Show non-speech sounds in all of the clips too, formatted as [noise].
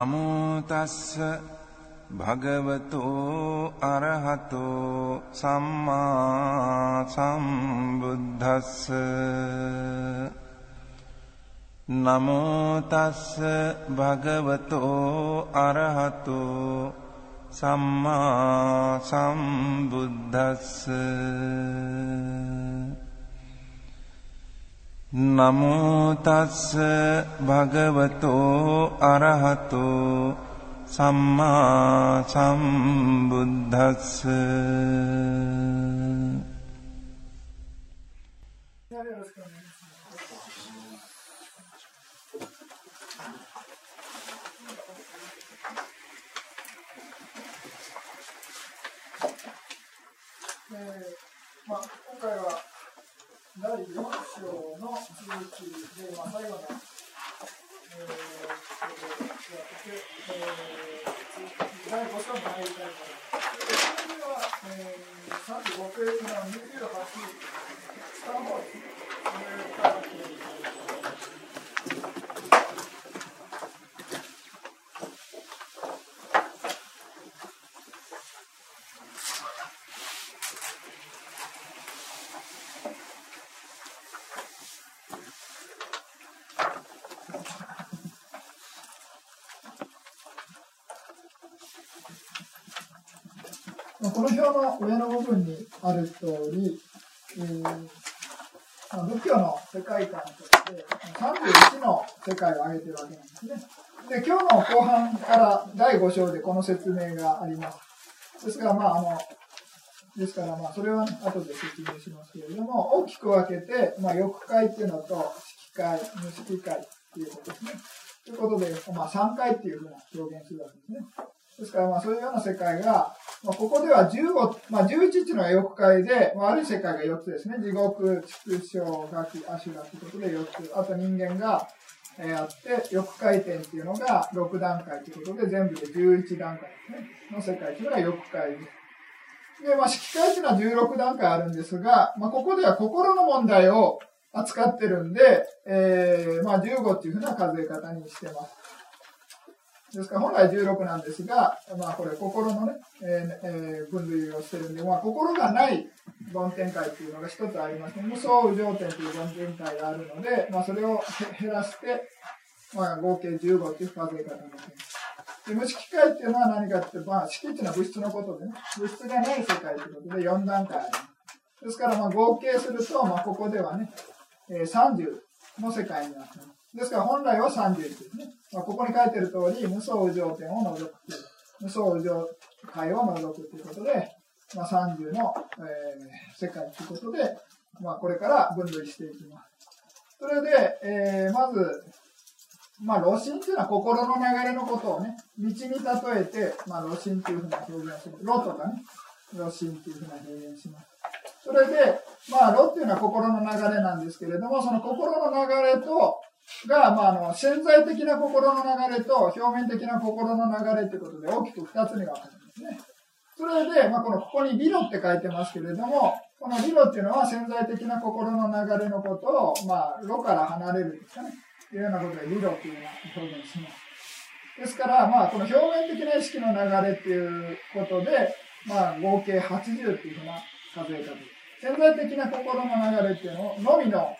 අමෝතස්ස භගවතෝ අරහතෝ සම්මා සම්බුද්ධස්ස නමෝතස්ස භගවතෝ අරහතෝ සම්මා සම්බුද්ධස්ස නමෝ තස්ස භගවතෝ අරහතෝ සම්මා සම්බුද්දස්ස よろしくお願いします。えーまあ、今回は 第4章の11で、まあ、最後の、えー、やって、えー、第5章に入りたいと思います。でそれでは、えー、35ページの28、下の方ですね。上から切りまあこの表の上の部分にある通り、えーま仏教の世界観として31の世界を挙げてるわけなんですね。で、今日の後半から第5章でこの説明があります。ですから、まあ、あの、ですから、まあ、それは、ね、後で説明しますけれども、大きく分けて、まあ、欲界っていうのと、色界、無色界っていうことですね。ということで、まあ、3回っていうふうな表現するわけですね。ですから、まあ、そういうような世界が、まあ、ここでは15、まあ、11っていうのは欲界で、まあ、悪い世界が4つですね。地獄、畜生、ガキ、アシュラということで4つ。あと人間が、えーあって、欲界点っていうのが6段階ということで、全部で11段階ですね。の世界というのが欲界です。で、まあ、色界っていうのは16段階あるんですが、まあ、ここでは心の問題を扱ってるんで、えー、まあ、15っていうふうな数え方にしてます。ですか？ら、本来16なんですが、まあ、これ、心のね、えーえー分類をしてるんで、まあ、心がない梵天界っていうのが一つありますね。無双無常点という梵天界があるので、まあ、それを減らして、まあ、合計15っていう数え方になっています。で無色界っていうのは何かっていうと、まあ、色っていうのは物質のことでね、物質がない世界ということで4段階あります。ですから、まあ、合計すると、まあ、ここではね、えー30の世界になってます。ですから、本来は31ですね。まあ、ここに書いてる通り、無双無常点を除くという、無双無常界を除くということで、まあ、30の、えー世界ということで、まあ、これから分類していきます。それで、えーまず、まあ、路心っていうのは心の流れのことをね、道に例えて、まあ、路心っていうふうな表現する。路とかね、路心っていうふうな表現します。それで、まあ、路っていうのは心の流れなんですけれども、その心の流れと、が、まあ、あの、潜在的な心の流れと表面的な心の流れということで大きく二つに分かれるんですね。それで、まあ、この、ここに理路って書いてますけれども、この理路っていうのは潜在的な心の流れのことを、まあ、路から離れるんですかね。というようなことで理路っていうような表現します。ですから、まあ、この表面的な意識の流れっていうことで、まあ、合計80っていうふうな数え方です。潜在的な心の流れっていうの、のみの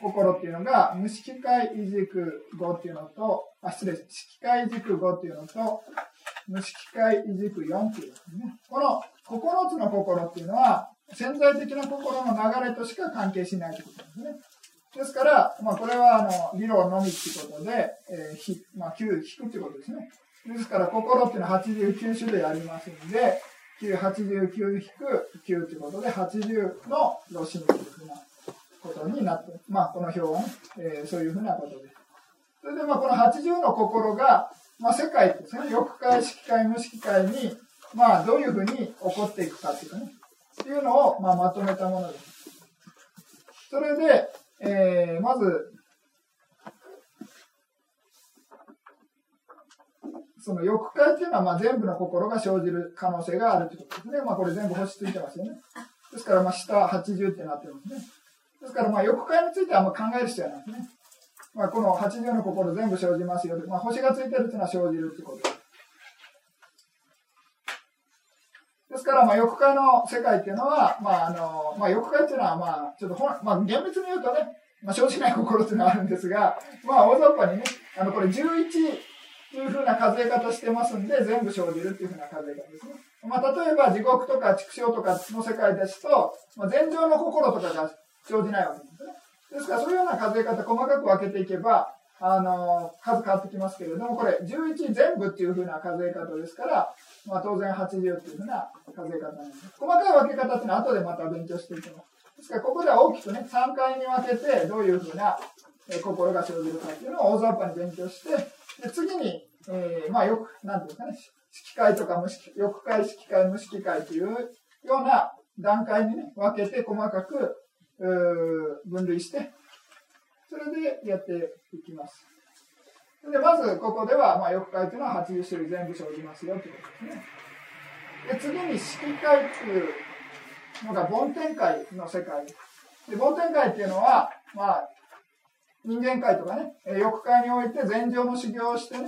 心っていうのが、無色界異軸語っていうのと、あ、失礼、色界異軸語っていうのと、無色界異軸4っていうですね。この9つの心っていうのは、潜在的な心の流れとしか関係しないということですね。ですから、まあ、これは、あの、理論のみっていうことで、えーひ、まあ、9引くっていうことですね。ですから、心っていうのは89種類ありますんで、9、89引く9ということで、80のロシンというふうなことになって、まあ、この表はね、えーそういうふうなことです。それで、まあ、この80の心が、まあ、世界ですね、欲界、色界、無色界に、まあ、どういうふうに起こっていくかっていうかね、っていうのを、まあ、まとめたものです。それで、えーまず、その欲界っていうのは、まあ、全部の心が生じる可能性があるということですね。まあ、これ全部星ついてますよね。ですから、まあ、下80ってなってますね。ですから、まあ、欲界についてはあんま考える必要はないですね。まあ、この80の心全部生じますよ。まあ、星がついてるっていうのは生じるってことです。ですから、まあ、欲界の世界っていうのは、まあ、あの、まあ、欲界っていうのは、まあ、ちょっとほ、まあ、厳密に言うとね、まあ、生じない心っていうのはあるんですが、まあ、大雑把にね、あの、これ11というふうな数え方してますんで、全部生じるっていうふうな数え方ですね。まあ、例えば、地獄とか畜生とかの世界ですと、まあ、禅情の心とかが生じないわけですね。ですから、そういうような数え方、細かく分けていけば、あの、数変わってきますけれども、これ、11全部っていうふうな数え方ですから、まあ、当然80っていうふうな数え方なんです。細かい分け方っていうのは後でまた勉強していきます。ですから、ここでは大きくね、3回に分けて、どういうふうな心が生じるかっていうのを大雑把に勉強して、で次に、えー、まあ、よく、なんていうんですかね、色界とか無色、欲界、色界、無色界というような段階にね、分けて細かく、分類して、それでやっていきます。で、まずここでは、まあ、欲界というのは80種類全部生じますよということですね。で、次に色界っていうのが梵天界の世界。で、梵天界っていうのは、まあ、人間界とかね、欲界において禅情の修行をしてね、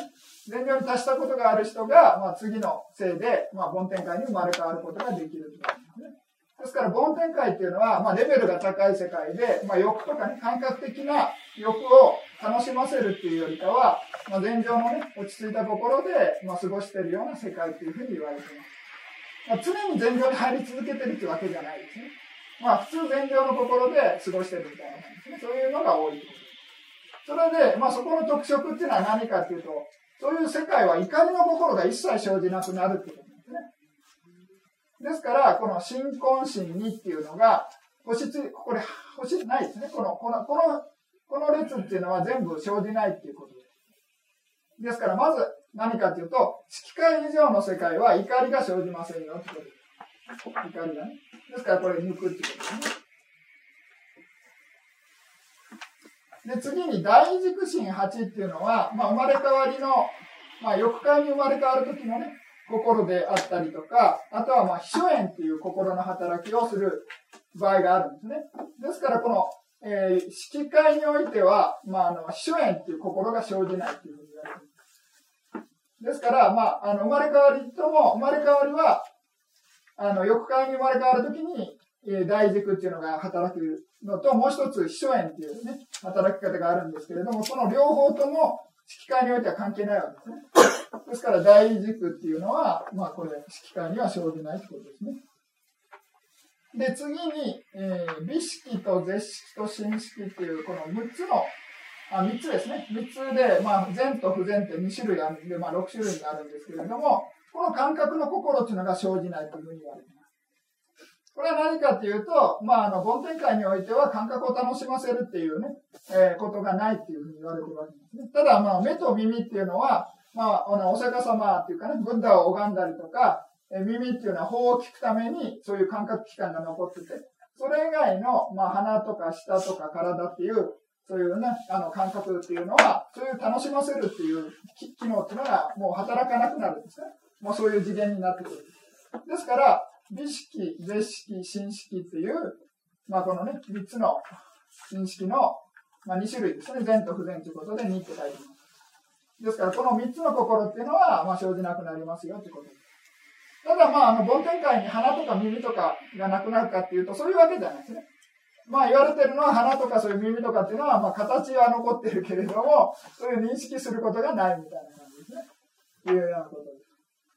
禅情に達したことがある人が、まあ、次のせいで、まあ、梵天界に生まれ変わることができるとです。から、梵天界っていうのは、まあ、レベルが高い世界で、まあ、欲とかね、感覚的な欲を楽しませるっていうよりかは、まあ、禅情のね、落ち着いた心で、まあ、過ごしてるような世界っていうふうに言われています。まあ、常に禅情に入り続けてるってわけじゃないですね。まあ、普通禅情の心で過ごしてるみたいな感じですね。そういうのが多いそれで、まあ、そこの特色っていうのは何かっていうと、そういう世界は怒りの心が一切生じなくなるってことですから、この新婚心にっていうのが、星つ、これ、星ないですね。この、この、この、この列っていうのは全部生じないっていうことです。ですから、まず何かっていうと、色界以上の世界は怒りが生じませんよってことです。怒りがね。ですから、これ抜くっていうことですね。で、次に大軸心8っていうのは、まあ、生まれ変わりの、まあ、欲界に生まれ変わる時のね、心であったりとか、あとはまあ、秘書縁っていう心の働きをする場合があるんですね。ですから、この、えー、式会においては、まあ、あの、秘書縁っていう心が生じないっていうふうに言われています。ですから、まあ、あの、生まれ変わりとも、生まれ変わりは、あの、欲界に生まれ変わるときに、えー、大軸っていうのが働くのと、もう一つ、秘書縁っていうね、働き方があるんですけれども、その両方とも、式会においては関係ないわけですね。ですから、大軸っていうのは、まあ、これ、式会には生じないということですね。で、次に、えー、美式と絶式と新式っていう、この6つの、あ、3つですね。3つで、まあ、善と不善って2種類あるんで、まあ、6種類になるんですけれども、この感覚の心っていうのが生じないというふうに言われてます。これは何かっていうと、まあ、あの、梵天界においては感覚を楽しませるっていうね、えー、ことがないっていうふうに言われてるわけですね。ただ、まあ、目と耳っていうのは、まあ、あの、お釈迦様っていうかね、ブッダを拝んだりとか、え耳っていうのは法を聞くために、そういう感覚器官が残ってて、それ以外の、まあ、鼻とか舌とか体っていう、そういうね、あの、感覚っていうのは、そういう楽しませるっていう機能っていうのが、もう働かなくなるんですね。もうそういう次元になってくる。ですから、美式、絶式、新式っていう、まあ、このね、3つの新式の、まあ、2種類ですね。善と不善ということで2って書いてます。ですから、この3つの心っていうのは、まあ、生じなくなりますよってことです。ただ、まあ、あの、梵天界に鼻とか耳とかがなくなるかっていうと、そういうわけじゃないですね。まあ、言われてるのは鼻とかそういう耳とかっていうのは、まあ、形は残ってるけれども、そういう認識することがないみたいな感じですね。いうようなことです。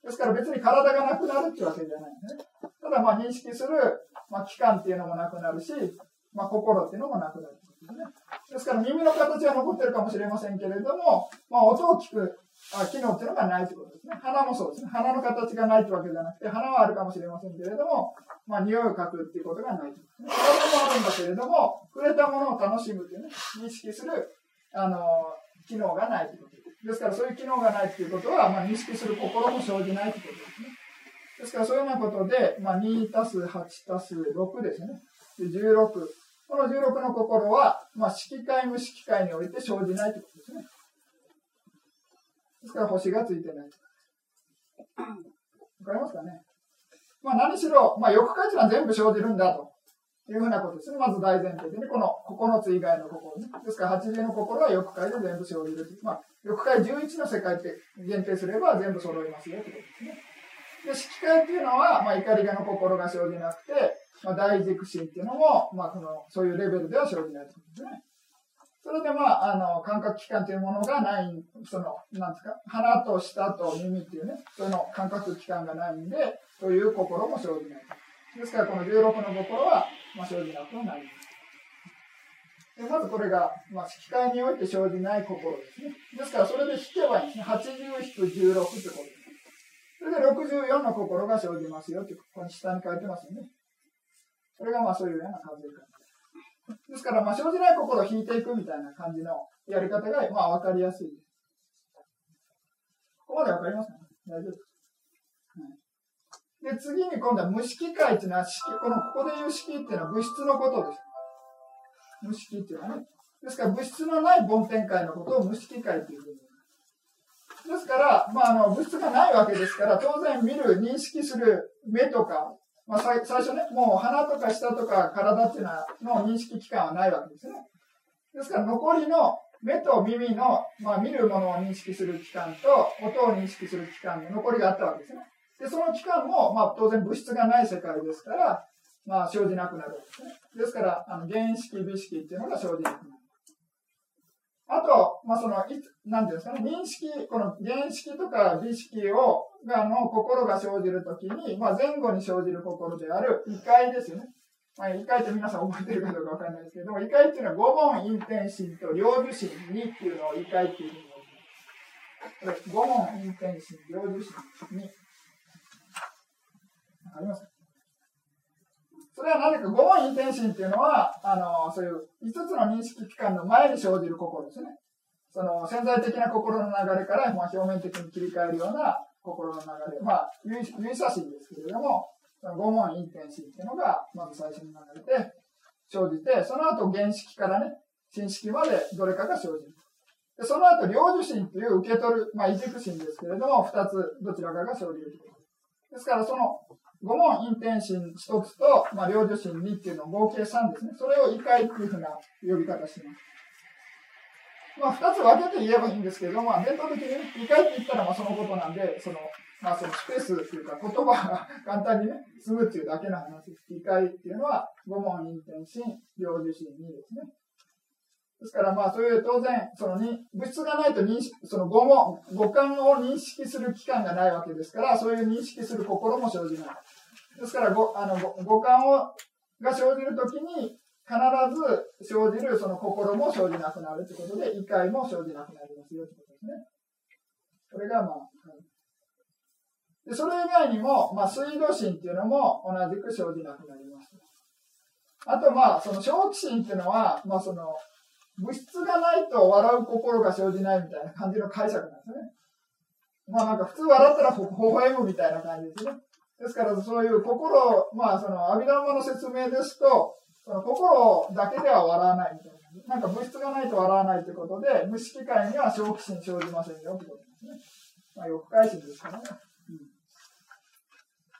ですから別に体がなくなるってわけじゃないんですね。ただ、まあ、認識する、まあ、器官っていうのもなくなるし、まあ、心っていうのもなくなる。ですね。ですから耳の形は残ってるかもしれませんけれども、まあ、音を聞くあ機能っていうのがないということですね。鼻もそうですね。鼻の形がないというわけじゃなくて、鼻はあるかもしれませんけれども、まあ、匂いを嗅ぐっていうことがないということですね。体もあるんだけれども、触れたものを楽しむというね、認識する、あの、機能がないということです。から、そういう機能がないということは、まあ、認識する心も生じないということですね。ですから、そういうようなことで、まあ、2たす8たす6ですね。で16。この16の心は、まあ、色界無色界において生じないということですね。ですから星がついてない。わかりますかねまあ何しろ、まあ欲界というのは全部生じるんだというふうなことですね。まず大前提でね、この9つ以外の心ね。ですから80の心は欲界で全部生じるという。まあ、欲界11の世界って限定すれば全部揃いますよということですね。で、色界っていうのは、まあ、怒りがの心が生じなくて、まあ、大軸心っていうのも、まあ、この、そういうレベルでは生じないということですね。それでまあ、あの、感覚器官というものがない、その、なんですか、鼻と舌と耳っていうね、その感覚器官がないんで、という心も生じない。ですから、この16の心は、まあ、生じなくなります。でまずこれが、まあ、機械において生じない心ですね。ですから、それで引けばいいんですね。80-16ってことです。それで64の心が生じますよって、ここに下に書いてますよね。それがまあそういうような数え方。ですから、まあ、生じない心を引いていくみたいな感じのやり方が、まあ、わかりやすいです。ここまでわかりますか、ね、大丈夫です。で、次に今度は無色界っていうのは、この、ここで言う式っていうのは物質のことです。無色っていうのはね。ですから、物質のない梵天界のことを無色界っていうふうにですから、まあ、あの、物質がないわけですから、当然見る、認識する目とか、まあ、最初ね、もう鼻とか舌とか体っていうのはの認識器官はないわけですね。ですから残りの目と耳の、まあ、見るものを認識する器官と音を認識する器官の残りがあったわけですね。で、その器官も、まあ、当然物質がない世界ですから、まあ、生じなくなるわけですね。ですから、あの原式、美式っていうのが生じなくなる。あと、まあ、その、い、なんていうんですかね、認識、この原式とか美式を、が、の心が生じるときに、まあ、前後に生じる心である異界ですよね。まあ、異界って皆さん覚えてるかどうかわかんないですけども、異界っていうのは五問陰天心と領受心にっていうのを異界っていうふうに言います。五問陰天心、領受心に。あります？それはなぜか五音因転心っていうのは、あの、そういう五つの認識機関の前に生じる心ですね。その潜在的な心の流れから、まあ、表面的に切り替えるような心の流れ。まあ、唯差心ですけれども、その五問因転心っていうのが、まず最初に流れて、生じて、その後原式からね、新式までどれかが生じる。でその後、領受心という受け取る、まあ、移軸心ですけれども、二つ、どちらかが生じる。ですから、その五問陰天心一つと、まあ、領受心二っていうのを合計三ですね。それを異界っていうふうな呼び方します。まあ、二つ分けて言えばいいんですけど、まあ、伝統的に異界って言ったらまあそのことなんで、その、まあ、そのスペースっていうか言葉が [laughs] 簡単にね、済むっていうだけの話です。異界っていうのは、五問陰天心、領受心二ですね。ですからまあそういう当然、そのに物質がないと認識、その五も、五感を認識する期間がないわけですから、そういう認識する心も生じない。ですから五あの五感をが生じるときに、必ず生じるその心も生じなくなるということで、異界も生じなくなりますよということですね。これがまあ、でそれ以外にも、まあ、水道心っていうのも同じく生じなくなります。あと、まあ、その正気心っていうのは、まあ、その、物質がないと笑う心が生じないみたいな感じの解釈なんですね。まあなんか普通笑ったら微笑むみたいな感じですね。ですからそういう心、まあその阿弥陀の説明ですと、その心だけでは笑わないみたいな。なんか物質がないと笑わないということで、無色界には正気心生じませんよということですね。まあ欲界心ですからね。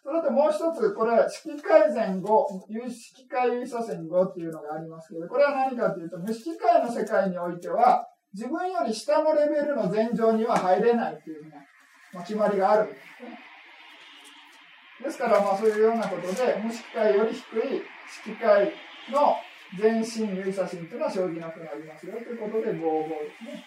それともう一つ、これは式改善後、有識界有差線後っていうのがありますけど、これは何かというと、無式界の世界においては、自分より下のレベルの前上には入れないというふうな、まあ、決まりがあるんですね。ですから、まあそういうようなことで、無式界より低い式界の全身有差心というのは生じなくなりますよということで、55ですね。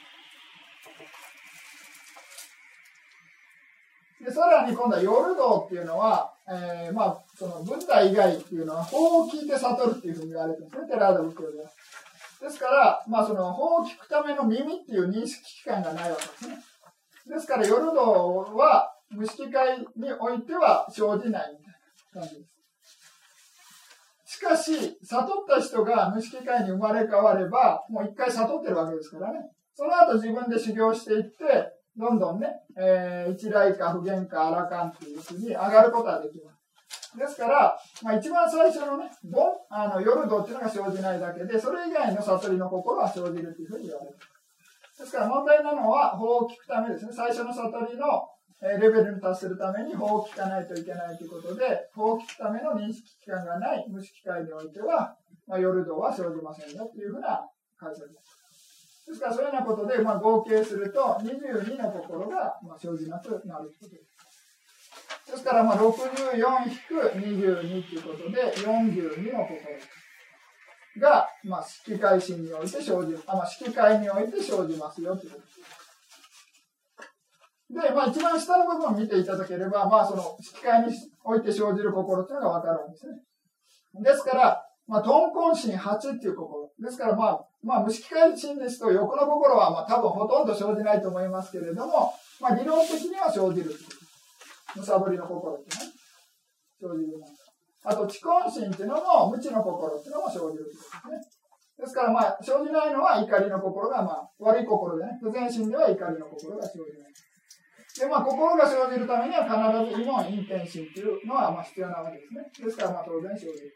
で、さらに今度は夜道っていうのは、えー、まあ、その、文体以外っていうのは、法を聞いて悟るっていうふうに言われてるんですね、テラード仏教では。ですから、まあ、その、法を聞くための耳っていう認識機関がないわけですね。ですから、夜道は、無識界においては生じないみたいな感じです。しかし、悟った人が無識界に生まれ変われば、もう一回悟ってるわけですからね。その後自分で修行していって、どんどんね、えー、一来か不言か荒かんっていうふうに上がることができます。ですから、まあ、一番最初のね、ボン、あの、夜道っていうのが生じないだけで、それ以外の悟りの心は生じるというふうに言われる。ですから問題なのは、法を聞くためですね。最初の悟りのレベルに達するために法を聞かないといけないということで、法を聞くための認識期間がない無視機会においては、まあ、夜道は生じませんよというふうな解釈です。ですから、そういうようなことで、まあ、合計すると、22の心が、まあ、生じなくなるということです。ですから、まあ、64-22ということで、42の心が、まあ、式会心において生じ。あ、まあ、式会において生じますよということです。で、まあ一番下の部分を見ていただければ、まあその、引き換えにおいて生じる心っていうのがわかるんですね。ですから、まあ、豚根心8っていう心。ですから、まあ、まあ、無色界心ですと、欲の心は、まあ、多分ほとんど生じないと思いますけれども、まあ、理論的には生じる。むさぼりの心ってね。生じるあと、知根心っていうのも、無知の心っていうのも生じるですね。ですから、まあ、生じないのは怒りの心が、まあ、悪い心でね、不全心では怒りの心が生じない。で、まあ、心が生じるためには必ず異門、陰天心っていうのは、まあ、必要なわけですね。ですから、まあ、当然生じる。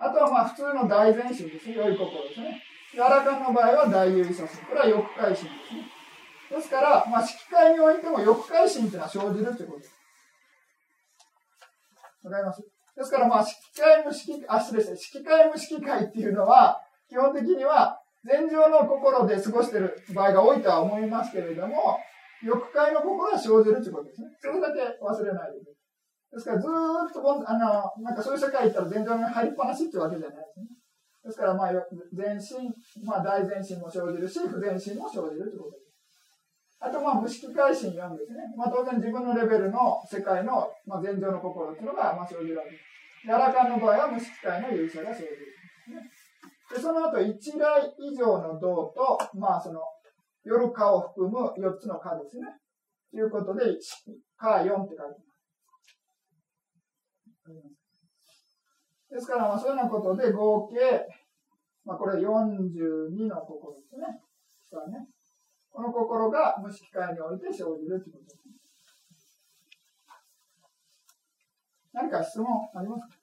あとは、まあ、普通の大前心ですね。良い心ですね。柔らかの場合は大優位さ心。これは欲界心ですね。ですから、まあ、色界においても欲界心っていうのは生じるってことです。わかります？ですから、まあ、色界無色、あ、失礼して、色界無色界っていうのは、基本的には、禅情の心で過ごしている場合が多いとは思いますけれども、欲界の心は生じるということですね。それだけ忘れないでくですから、ずーっとあの、なんかそういう世界行ったら全然入りっぱなしっていうわけじゃないですね。ですから、まあ、全身、まあ、大全身も生じるし、不全身も生じるということです。あと、まあ、無色界心4ですね。まあ、当然自分のレベルの世界の、まあ、前情の心っていうのが、まあ、生じるわけです。柔らかの場合は無色界の勇者が生じるで、ね。で、その後、一来以上の道と、まあ、その、夜かを含む4つのかですね。ということで、か4って書いてます。ですから、まあ、そういうようなことで合計、まあ、これ42の心ですね。下ね。この心が無色界において生じるということです。何か質問ありますか？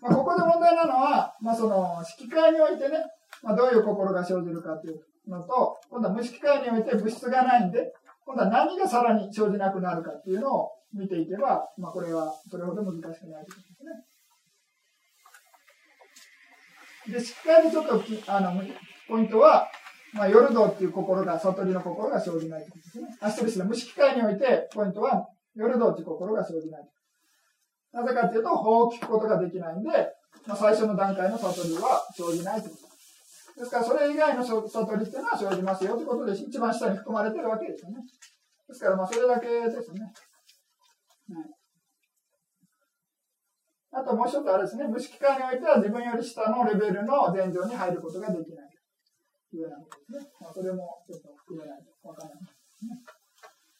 まあ、ここで問題なのは、まあ、その、色界においてね、まあ、どういう心が生じるかというのと、今度は無色界において物質がないんで、今度は何がさらに生じなくなるかっていうのを見ていけば、まあ、これはそれほど難しくないということですね。で、しっかりちょっとあのポイントは、まあ、夜道っていう心が、悟りの心が生じないということですね。あ、そうですね。無色界において、ポイントは、夜道っていう心が生じない。なぜかというと、法を聞くことができないんで、まあ、最初の段階の悟りは生じないということですから、それ以外の悟りっていうのは生じますよということで、一番下に含まれてるわけですよね。ですから、まあ、それだけですね。はい、あともう一つあれですね、無識界においては自分より下のレベルの前場に入ることができないというようなことですね。まあ、それもちょっと含めないとわからないですね。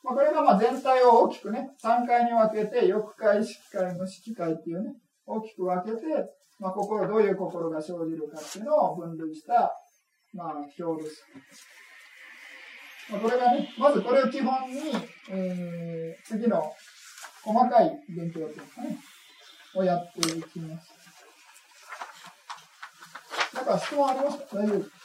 まあ、これがまあ全体を大きくね、3回に分けて、欲界、色界、無色界っていうね、大きく分けて、まあ、心、どういう心が生じるかっていうのを分類した、まあ、表です。まあ、これがね、まずこれを基本に、えー、次の細かい勉強というかね、をやっていきます。なんか質問ありますか大丈夫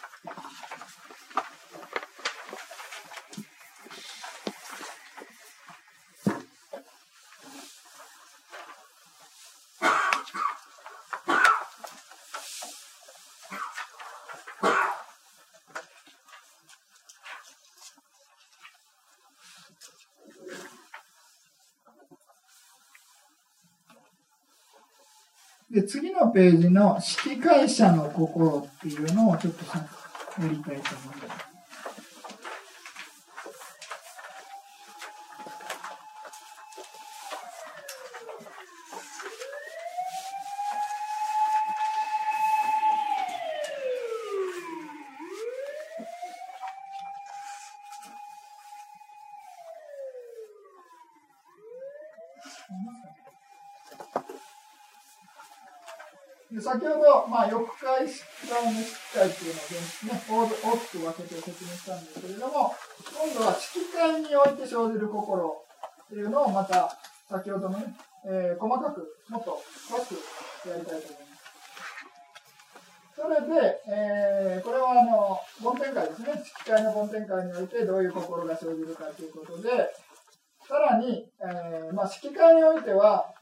で、次のページの指揮会社の心っていうのをちょっとやりたいと思います。で先ほど、まあ、欲界、色界、無色界っていうのを、ね、大きく分けて説明したんですけれども、今度は色界において生じる心っていうのをまた、先ほどのね、えー、細かく、もっと詳しくやりたいと思います。それで、えー、これはあの、梵天会ですね。色界の梵天会においてどういう心が生じるかということで、さらに、えー、まあ、色界においては、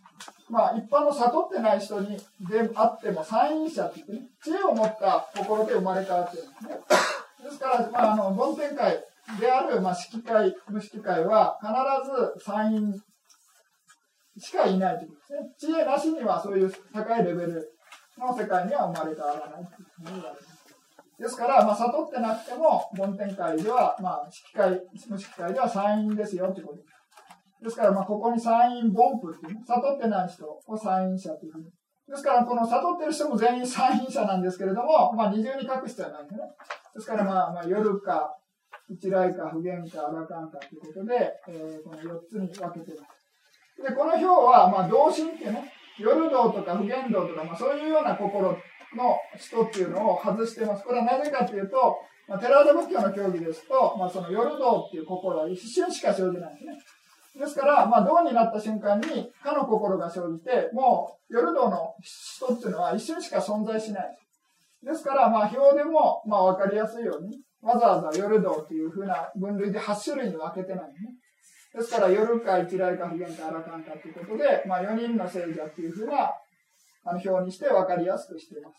まあ、一般の悟ってない人にであっても、三位者って言ってね、知恵を持った心で生まれ変わってるんですね。ですから、まあ、あの、梵天会である、まあ、色界、無色界は、必ず三位しかいないということですね。知恵なしにはそういう高いレベルの世界には生まれ変わらないというふうに言われます。ですから、まあ、悟ってなくても、梵天界では、まあ、色界、無色界では三因ですよということです。ですから、まあ、ここに三因凡夫っていう、ね、悟ってない人を三因者というふうに。ですから、この悟ってる人も全員三因者なんですけれども、まあ、二重に書く必要はないんでね。ですから、まあ、まあ、夜か、一来か、不言か、アラカンかということで、えー、この四つに分けてます。で、この表は、まあ、同心っていうね、夜道とか不言道とか、まあ、そういうような心の人っていうのを外してます。これはなぜかというと、まあ、寺田仏教の教義ですと、まあ、その夜道っていう心は一瞬しか生じないんですね。ですから、まあ、道になった瞬間に、かの心が生じて、もう、夜道の人っていうのは一瞬しか存在しない。ですから、まあ、表でも、まあ、わかりやすいように、わざわざ夜道というふうな分類で8種類に分けてないね。ですから、夜か一来か不言か荒かんかということで、まあ、4人の聖者っていうふうなあの表にして分かりやすくしています。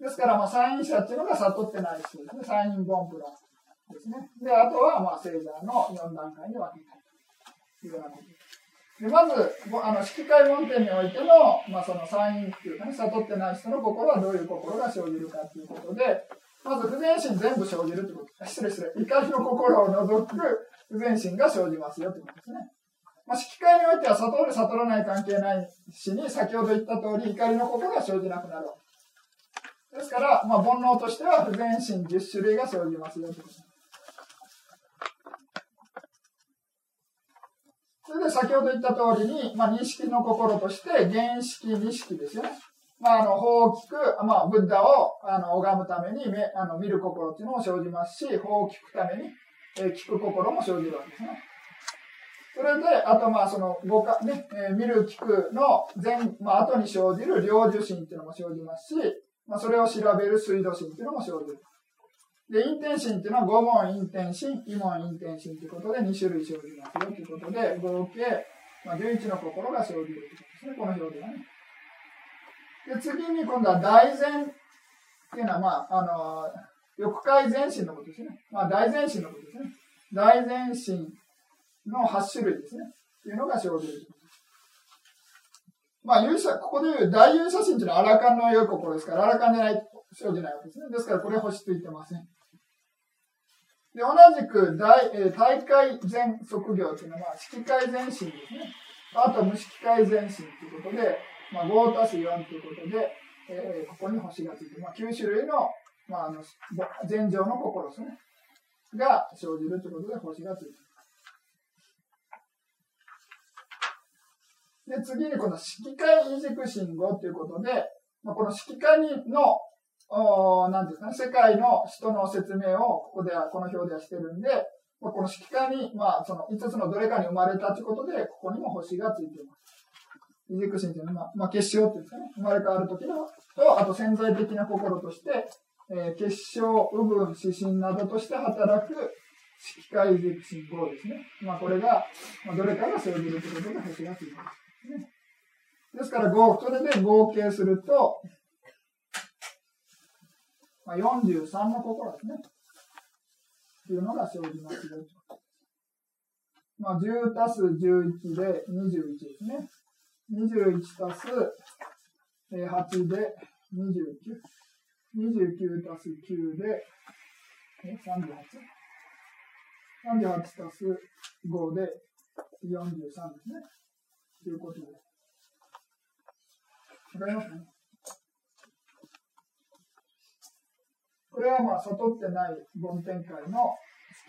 ですから、まあ、三因者っていうのが悟ってない人ですね。三因凡夫論ですね。で、あとは、まあ、聖者の4段階に分けたいというようなことです。でまず、あの、式会門天においての、まあ、その三因っていうかね、悟ってない人の心はどういう心が生じるかということで、まず、不全心全部生じるということ。失礼失礼。怒りの心を除く不全心が生じますよということですね。まあ、式会においては悟る悟らない関係ないしに、先ほど言った通り、怒りの心が生じなくなるですから、まあ、煩悩としては不全心10種類が生じますよということです。それで先ほど言った通りに、まあ、認識の心として、原式、認識ですよね。まあ、あの、法を聞く、まあ、ブッダを、あの、拝むために、目、あの、見る心っていうのも生じますし、法を聞くために、えー、聞く心も生じるわけですね。それで、あと、まあ、その、五か、ね、えー、見る、聞くの前、まあ、後に生じる領受心っていうのも生じますし、まあ、それを調べる水道心っていうのも生じる。で、陰天心っていうのは五問陰天心、異問陰天心ということで2種類生じますよということで、合計、まあ、11の心が生じるということですね、この表ではね。で、次に今度は大前っていうのは、まあ、あの、欲界前心のことですね。まあ、大前心のことですね。大前心の8種類ですね。っていうのが生じるまあ、勇者、ここでいう大勇者心というのはアラカンの良い心ですから、アラカンじゃない、生じないわけですね。ですから、これ星ついてません。で、同じく大、えー、大会全測業というのは、式会全心ですね。あと無式会全心ということで、まあ、5たす4ということで、えー、ここに星がついて、まあ、9種類の、まあ、あの、前上の心ですね。が生じるということで星がついて。で、次にこの色界異軸信号ということで、まあ、この色界のおなんですかね、世界の人の説明をここでは、この表ではしてるんで、この色界に、まあ、その5つのどれかに生まれたということで、ここにも星がついています。異軸心というのは、まあ、結晶っていうんですかね、生まれ変わるときの、と、あと潜在的な心として、えー、結晶、部分、指針などとして働く色界異軸信号ですね。まあ、これが、まあ、どれかが生じるということで星がついています、ね。ですから、それで合計すると、まあ、43の心ですね。というのが生じますよ。まあ、10たす11で21ですね。21たす8で29。29たす9で38。38たす5で43ですね。ということです。わかりますね？これはまあ悟ってない梵天界の、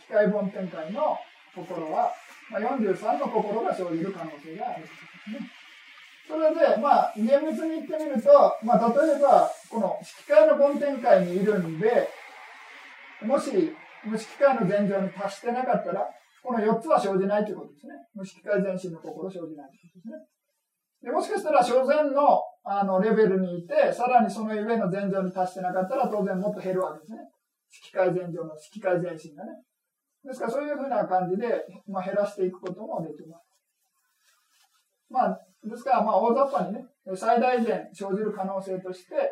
機械梵天界の心は、まあ、43の心が生じる可能性があるということですね。それで、まあ、厳密に言ってみると、まあ、例えば、この色界の梵天界にいるんで、もし、無色界の前上に達してなかったら、この4つは生じないということですね。無色界全身の心生じないということですね。でもしかしたら、所詮の、あの、レベルにいて、さらにその上の前上に達してなかったら、当然もっと減るわけですね。色界前上の色界前進がね。ですからそういうふうな感じで、まあ、減らしていくこともできます。まあ、ですから、まあ、大雑把にね、最大限生じる可能性として、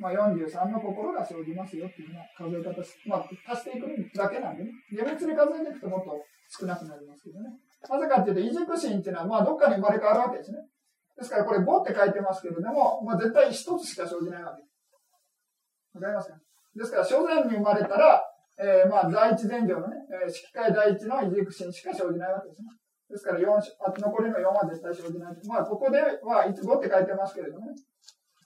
まあ、43の心が生じますよっていうような数え方し、まあ、足していくだけなんでね。厳密に数えていくともっと少なくなりますけどね。なぜかっていうと、イジクシンっていうのは、まあ、どっかに生まれ変わるわけですね。ですから、これ5って書いてますけれども、まあ、絶対1つしか生じないわけです。わかりますか？ですから、初前に生まれたら、えー、まあ、第一前上のね、えー、色界第一の異軸心しか生じないわけですね。ですから、4、残りの4は絶対生じない。まあ、ここでは、いつ5って書いてますけれどもね。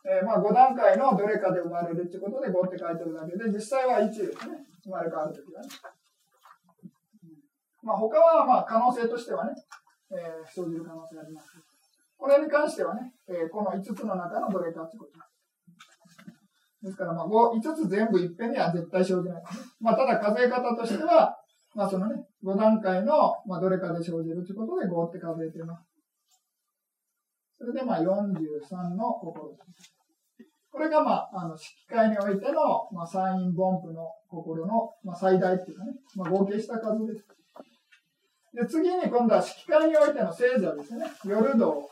えー、まあ、5段階のどれかで生まれるってことで5って書いてるだけで、実際は1ですね。生まれ変わるときはね。まあ、他は、まあ、可能性としてはね、えー、生じる可能性があります。これに関してはね、えー、この5つの中のどれかってことです。ですから、まあ、5、5つ全部いっぺんには絶対生じない、まあ、ただ数え方としては、まあ、そのね、5段階の、まあ、どれかで生じるということで5って数えています。それで、まあ、43の心これが、まあ、あの、式会においての、まあ、サイン凡夫の心の、まあ、最大っていうかね、まあ、合計した数です。で、次に今度は式会においての聖者ですね。夜道。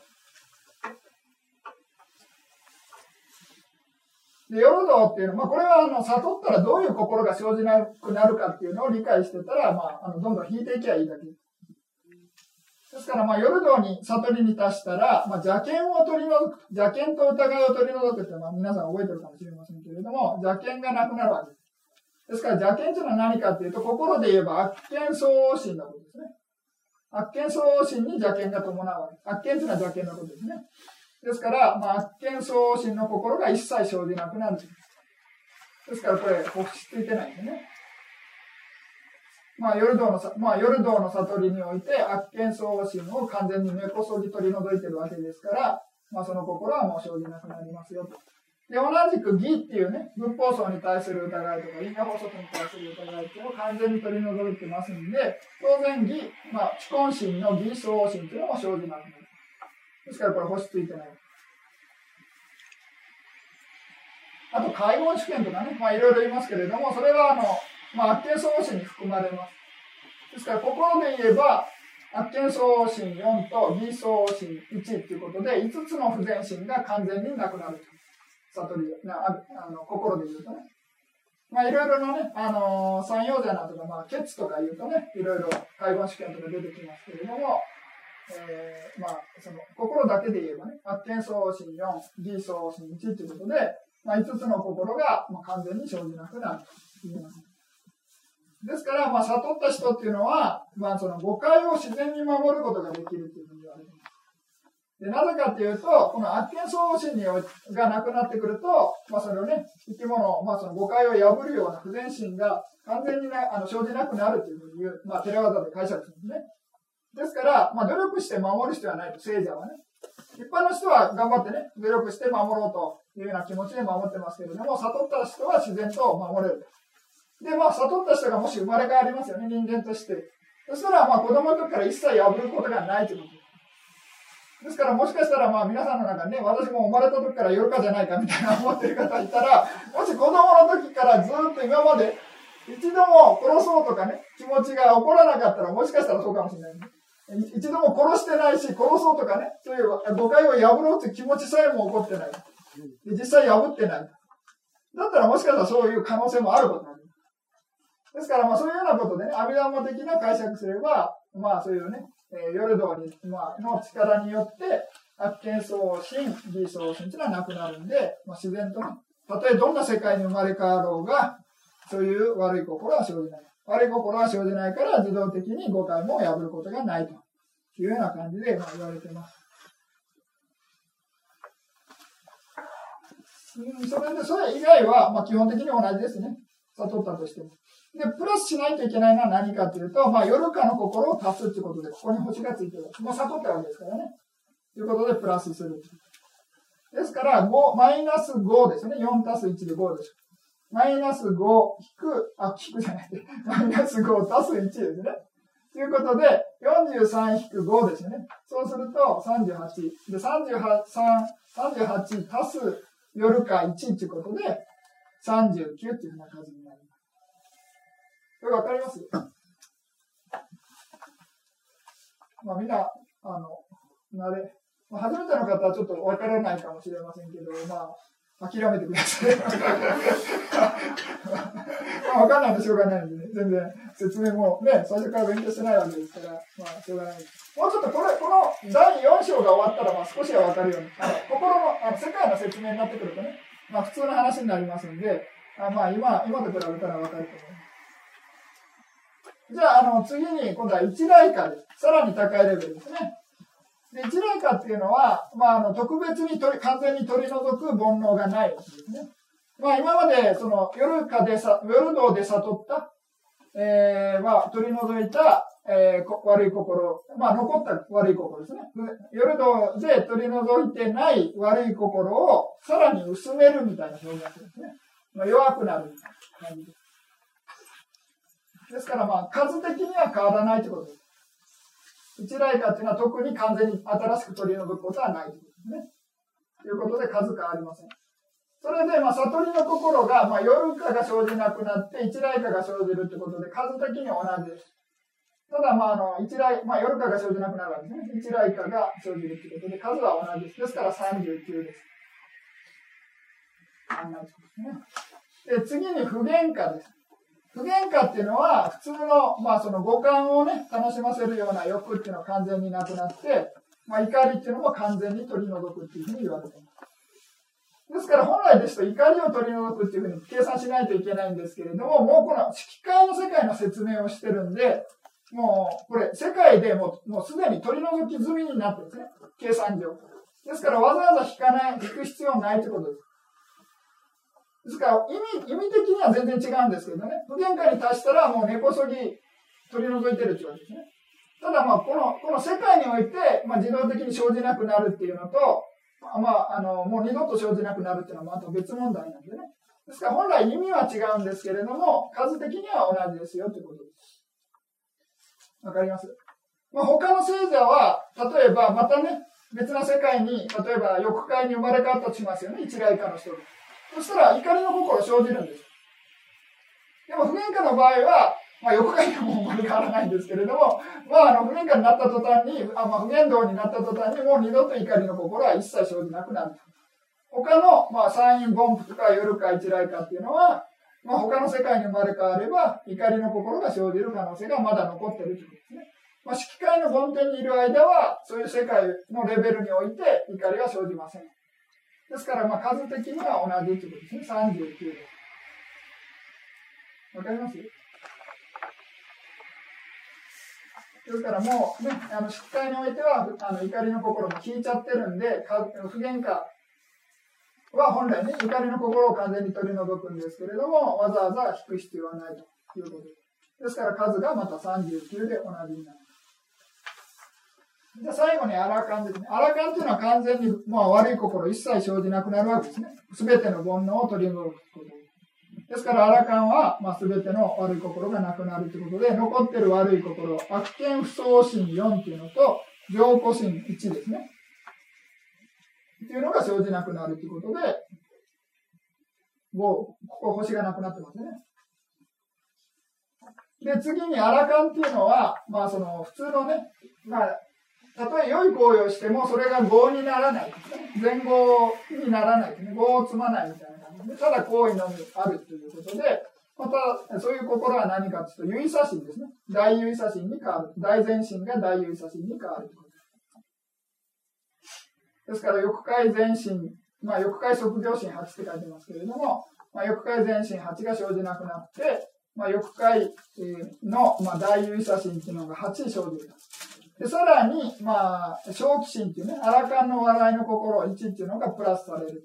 で、夜道っていうのは、まあ、これは、あの、悟ったらどういう心が生じなくなるかっていうのを理解してたら、まあ、あの、どんどん引いていけばいいだけ。ですから、まあ、夜道に、悟りに達したら、まあ、邪見を取り除く。邪見と疑いを取り除くって、まあ、皆さん覚えてるかもしれませんけれども、邪見がなくなるわけです。ですから、邪見というのは何かっていうと、心で言えば、悪見相応心のことですね。悪見相応心に邪見が伴うわけです。悪見というのは邪見のことですね。ですから、まあ、悪見相応心の心が一切生じなくなる。ですから、これ、保湿ついてないんでね。まあ、夜道の、まあ、夜道の悟りにおいて、悪見相応心を完全に根こそぎ取り除いてるわけですから、まあ、その心はもう生じなくなりますよと。で、同じく義っていうね、仏法僧に対する疑いとか、因果法則に対する疑いっていうのを完全に取り除いてますんで、当然義、まあ、知根心の義相応心っていうのも生じなくなる。ですからこれ星ついてない。あと、介護試験とかね、まあいろいろ言いますけれども、それはあの、まあ、悪見相応心に含まれます。ですから、心で言えば、悪見相応心4と義相応心1っていうことで、5つの不全心が完全になくなる。悟りなあの心で言うとね。まあ、いろいろなね、あのー、三葉者なとか、まあ、ケツとか言うとね、いろいろ介護試験とか出てきますけれども、えー、まあ、その、心だけで言えばね、発見相応心4、義相応心1ということで、まあ、5つの心が、まあ、完全に生じなくなると言えます。ですから、まあ、悟った人っていうのは、まあ、その誤解を自然に守ることができるというふうに言われています。で、なぜかっていうと、この悪見相応心がなくなってくると、まあ、それをね、生き物、まあ、その誤解を破るような不全心が完全にね、あの、生じなくなるというふうに言う、まあ、テレワザで解釈するんですね。ですから、まあ、努力して守る必要はないと、聖者はね。一般の人は頑張ってね、努力して守ろうというような気持ちで守ってますけれども、悟った人は自然と守れる。で、まあ、悟った人がもし生まれ変わりますよね、人間として。そしたら、まあ、子供の時から一切破ることがないということです。から、もしかしたら、まあ、皆さんの中にね、私も生まれた時から夜かじゃないかみたいな思ってる方いたら、もし子供の時からずっと今まで一度も殺そうとかね、気持ちが起こらなかったら、もしかしたらそうかもしれない、ね。一度も殺してないし、殺そうとかね、そういう誤解を破ろうという気持ちさえも起こってない。で実際破ってない。だったらもしかしたらそういう可能性もあることなんです。から、まあそういうようなことでね、阿弥陀的な解釈すれば、まあそういうね、えー、夜道に、まあ、の力によって、悪見送信、義送信というのはなくなるんで、まあ、自然と、たとえどんな世界に生まれ変わろうが、そういう悪い心は生じない。悪い心は生じないから自動的に誤解も破ることがないというような感じで、まあ、言われています。うん、それで、それ以外は、まあ、基本的に同じですね。悟ったとしても。で、プラスしないといけないのは何かというと、まあ、夜かの心を足すということで、ここに星がついてる。まあ、悟ったわけですからね。ということで、プラスする。ですから、5、マイナス5ですね。4足す1で5です。マイナス5引く、あ、引くじゃない。マイナス5足す1ですね。ということで、43-5ですよね。そうすると38。で、38、38足す夜か1っていうことで、39っていうふうな数になります。これわかります？[laughs] まあみんな、あの、慣れ、まあ、初めての方はちょっとわからないかもしれませんけど、まあ、諦めてください。まあ、わかんないとしょうがないんでね、全然説明もね、最初から勉強してないわけですから、まあ、しょうがない。もうちょっとこれ、この第4章が終わったら、まあ、少しはわかるように、あの、心の、あの、世界の説明になってくるとね、まあ、普通の話になりますんで、あまあ、今、今と比べたらわかると思います。じゃあ、あの、次に、今度は一来化で。さらに高いレベルですね。で、一来化っていうのは、まあ、あの、特別に取り、完全に取り除く煩悩がないですね。まあ、今まで、その、夜かでさ、夜道で悟った、えー、まあ、取り除いた、えー、悪い心、まあ、残った悪い心ですね。夜道で取り除いてない悪い心を、さらに薄めるみたいな表現ですね。まあ、弱くなる感じです。ですからまあ数的には変わらないということです。一来化っていうのは特に完全に新しく取り除くことはないということですね。ということで数変わりません。それで、まあ、悟りの心が、まあ、夜化が生じなくなって、一来化が生じるということで、数的に同じです。ただ、まあ、あの、一来、まあ、夜化が生じなくなるわけですね。一来化が生じるということで、数は同じです。ですから39です。同じですね。で、次に不原化です。不原価っていうのは、普通の、まあその五感をね、楽しませるような欲っていうのは完全になくなって、まあ怒りっていうのも完全に取り除くっていうふうに言われています。ですから本来ですと怒りを取り除くっていうふうに計算しないといけないんですけれども、もうこの色界の世界の説明をしてるんで、もうこれ世界でもうもうすでに取り除き済みになってるんですね。計算上。ですからわざわざ引かない、引く必要ないということです。ですから意味、意味的には全然違うんですけどね。不限界に達したらもう根こそぎ取り除いてるってわけですね。ただまあ、この、この世界において、まあ自動的に生じなくなるっていうのと、まあ、まああの、もう二度と生じなくなるっていうのはまた別問題なんでね。ですから本来意味は違うんですけれども、数的には同じですよということです。わかります？まあ、他の聖者は、例えばまたね、別な世界に、例えば欲界に生まれ変わったとしますよね、一来家の人が。そしたら怒りの心生じるんです。でも不喧嘩の場合は、まあ、横回転も生まれ変わらないんですけれども、まあ、あの、不喧嘩になった途端に、あまあ、不言動になった途端に、もう二度と怒りの心は一切生じなくなる。他の、まあ、山陰、凡夫とか夜か一来かっていうのは、まあ、他の世界に生まれ変われば、怒りの心が生じる可能性がまだ残ってるということですね。まあ、色界の梵天にいる間は、そういう世界のレベルにおいて怒りは生じません。ですから、まあ、数的には同じということですね。39です。わかります？ですからもうね、あの、失態においては、あの、怒りの心も引いちゃってるんで、不喧嘩は本来ね、怒りの心を完全に取り除くんですけれども、わざわざ引く必要はないということです。ですから数がまた39で同じになる。じゃ最後にアラカンですね。アラカンというのは完全に、まあ、悪い心一切生じなくなるわけですね。すべての煩悩を取り除くこと。ですから、アラカンは、まあ、すべての悪い心がなくなるということで、残ってる悪い心、悪見不相心4っていうのと、上古心1ですね。っていうのが生じなくなるということで、もう、ここ星がなくなってますね。で、次にアラカンっていうのは、まあその普通のね、まあたとえ良い行為をしても、それが業にならない前後にならないですね。業を積まないみたいな感じで、ただ行為のみあるということで、また、そういう心は何かというと、優位差心ですね。大優位差心に変わる。大前進が大優位差心に変わるということです。ですから、欲界前進、まあ、欲界即業心8って書いてますけれども、まあ、欲界前進8が生じなくなって、まあ、欲界の、まあ、大優位差心っていうのが8生じる。で、さらに、まあ、正気心っていうね、アラカンの笑いの心、1っていうのがプラスされる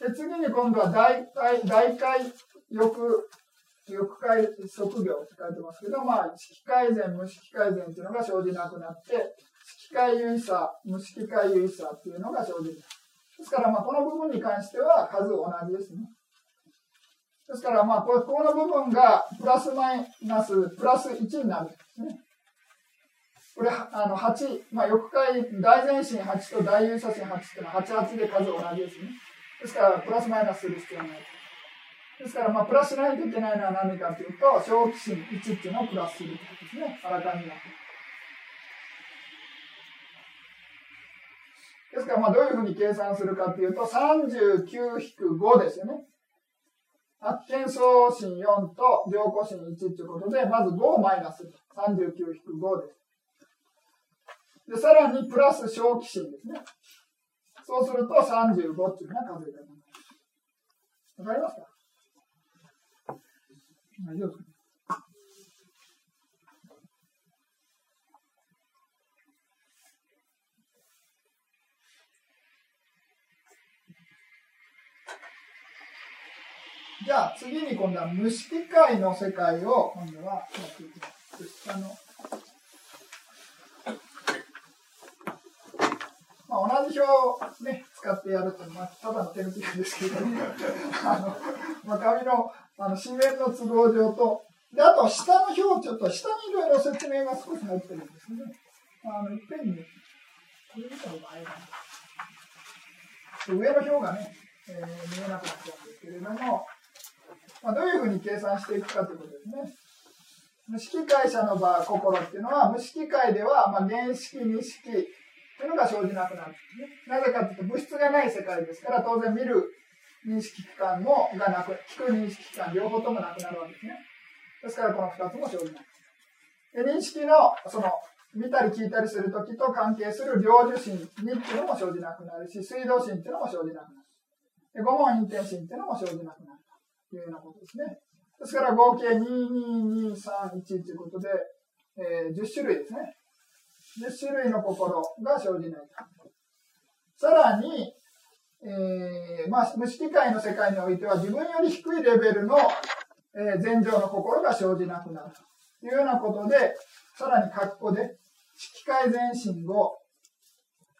で、次に今度は大海、大海欲、欲界測業って書いてますけど、まあ、色改善、無色改善っていうのが生じなくなって、色界優位差、無色界優位差っていうのが生じる。ですから、まあ、この部分に関しては数同じですね。ですから、まあ、ここの部分がプラスマイナス、プラス1になるんですね。これ、あの、8、まあ、横回、大前進8と大有写真8っていうのは8、8で数同じですね。ですから、プラスマイナスする必要はない。ですから、まあ、プラスしないといけないのは何かというと、小期心1っていうのをプラスするということですね。あらかになって。ですから、まあ、どういうふうに計算するかというと、39-5ですよね。発見送信4と両個心1ということで、まず5をマイナス。39-5です。で、さらにプラス小規心ですね。そうすると35っていうふうな数え方になります。わかりますか？大丈夫ですか？じゃあ次に今度は無色界の世界を今度はやっていきます。下のまあ、同じ表を、ね、使ってやるというのは、ただの手抜きなんですけど、ね、[laughs] あの、まあ、紙のあの紙面の都合上と、で、あと下の表、ちょっと下にいろいろ説明が少し入ってるんですね。あの、いっぺんに、これ見た方が早いかな。上の表がね、えー、見えなくなっちゃうんですけれども、まあ、どういうふうに計算していくかということですね。無色界者の場合、心っていうのは、無色界では、まあ、原式、二式っていうのが生じなくなるんですね。なぜかというと、物質がない世界ですから、当然見る認識期間もがなく、聞く認識期間両方ともなくなるわけですね。ですから、この二つも生じない。で認識の、その、見たり聞いたりするときと関係する領受心にっていうのも生じなくなるし、水道心っていうのも生じなくなる。で、五問陰転心っていうのも生じなくなる。いうようなことですね。ですから合計22231ということで、えー、10種類ですね。10種類の心が生じない。さらに、えー、まあ、無色界の世界においては自分より低いレベルの、えー、前情の心が生じなくなるというようなことで、さらに括弧で、色界前進後、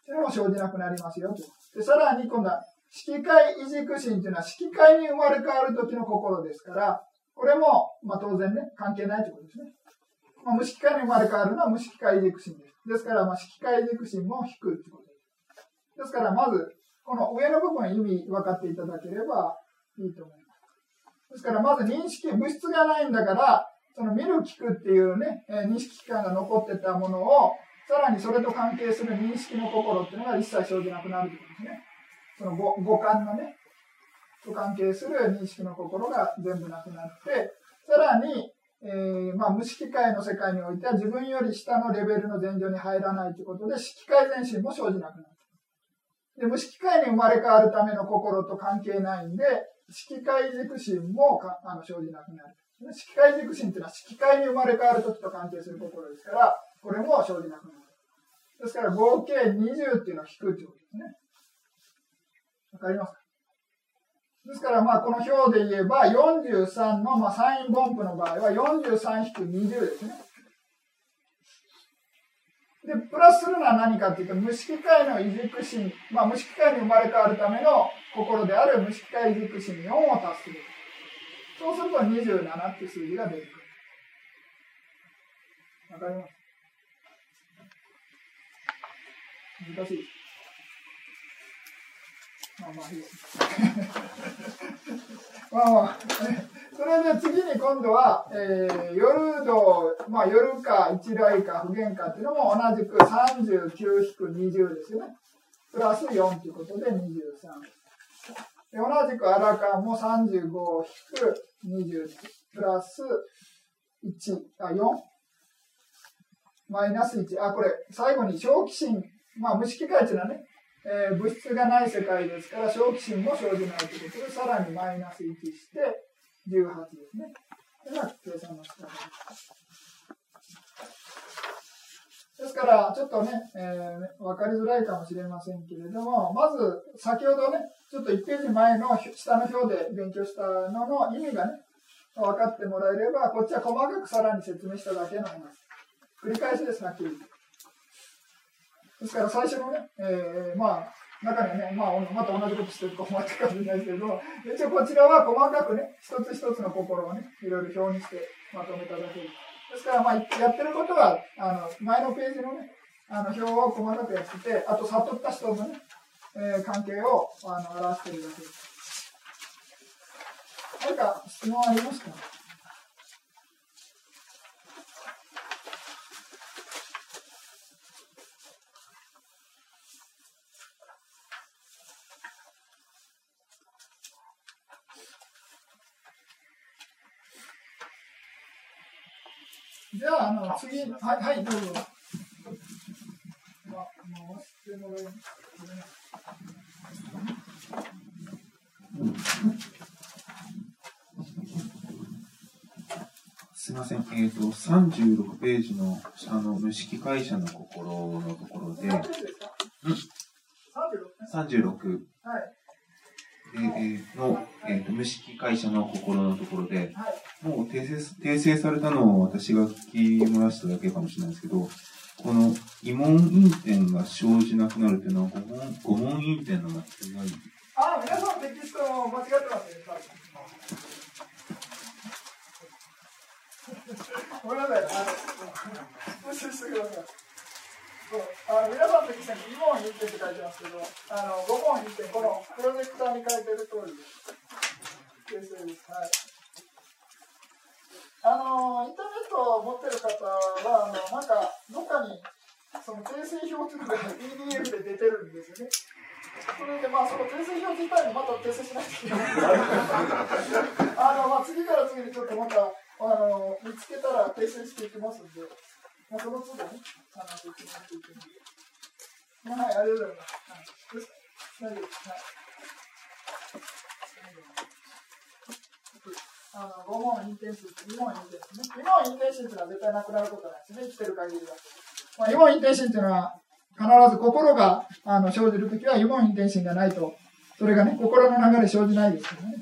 というのも生じなくなりますよと。でさらに今度は色界異軸心というのは色界に生まれ変わる時の心ですから、これも、まあ当然ね、関係ないということですね。まあ、無色界に生まれ変わるのは無色界異軸心です。ですから、まあ色界異軸心も低いということです。ですから、まず、この上の部分意味分かっていただければいいと思います。ですから、まず認識、物質がないんだから、その見る、聞くっていうね、え認識期間が残ってたものを、さらにそれと関係する認識の心っていうのが一切生じなくなるということですね。その五感のね、と関係する認識の心が全部なくなって、さらに、えー、まあ、無色界の世界においては自分より下のレベルの前女に入らないということで、色界前進も生じなくなる。で、無色界に生まれ変わるための心と関係ないんで、色界軸心もかあの生じなくなる。色界軸心っていうのは色界に生まれ変わるときと関係する心ですから、これも生じなくなる。ですから合計20っていうのは低いということですね。わかりますですから、まあ、この表で言えば、43の、まあ、サイン分布の場合は、43-20ですね。で、プラスするのは何かっていうと、無色界の異軸心、まあ、無色界に生まれ変わるための心である無色界異軸心4を足する。そうすると27っていう数字が出てくる。わかります？難しいです。[laughs] まあまあ。それで次に今度は、えー、夜道、まあ夜か一来か不限かっていうのも同じく39-20ですよね。プラス4ということで23。で同じくアラカンも35-20プラス1、あ、4? マイナス1。あ、これ、最後に小気心、まあ無式界っていうのはね、えー、物質がない世界ですから、小気心も生じないということで、さらにマイナス1して18ですね。これが計算の仕方です。ですから、ちょっとね、えー、分かりづらいかもしれませんけれども、まず、先ほどね、ちょっと1ページ前の下の表で勉強したのの意味がね、分かってもらえれば、こっちは細かくさらに説明しただけの話。繰り返しです、はっきりですから最初のね、えー、まあ、中にね、まあ、また同じことしてると思ってるかもしれないですけど、一応こちらは細かくね、一つ一つの心をね、いろいろ表にしてまとめただけです。ですから、まあ、やってることは、あの、前のページのね、あの、表を細かくやってて、あと、悟った人のね、えー、関係を、あの、表してるだけです。何か質問ありますか？の、次、はい、はい、どうぞ。まあ、回してもらいますすみません、えっ、ー、と、36ページの下の無識会社の心のところで、うん、36、はい、えー、の、えーと、無識会社の心のところで、もう訂正訂正されたのを私が聞き漏らしただけかもしれないですけど、この疑問因点が生じなくなるというのは、五問因点の間違いあ、皆さんテキスト間違ってますね。ごめんなさい。あの、してください。あの皆さんの時に2問1点って書いてますけど、あの5問1点、このプロジェクターに書いてる通りです。です。はい。あの、インターネットを持ってる方は、あの、なんか、どっかに、その訂正表っていうのが PDF で出てるんですよね。それで、まあ、その訂正表自体にまた訂正しないといけない。[laughs] あの、まあ、次から次にちょっとまた、あの、見つけたら訂正していきますんで。まあ、その都度ね、あの、説明していくんで。まあ、はい、ありがとうございます。はい、大丈夫です。はい。あの5問陰点数、2問陰点数ね。2問陰点数っていうのは絶対なくなることないですね。生きてる限りは。まあ、2問陰点数っていうのは、必ず心があの生じるときは、4問陰点数がないと、それがね、心の流れ生じないですからね。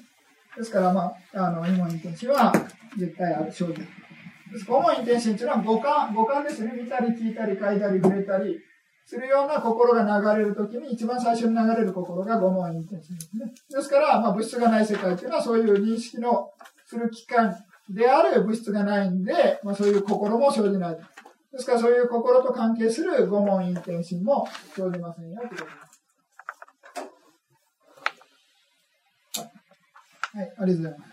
ですから、まあ、あの、2問陰点数は絶対ある、生じる。主に天心というのは五感、五感ですね。見たり聞いたり書いたり触れたりするような心が流れるときに一番最初に流れる心が五問インテンシですね。ですから、まあ、物質がない世界というのはそういう認識のする機関である物質がないんで、まあ、そういう心も生じない。ですからそういう心と関係する五問インテンシも生じませんよということです。はい、ありがとうございます。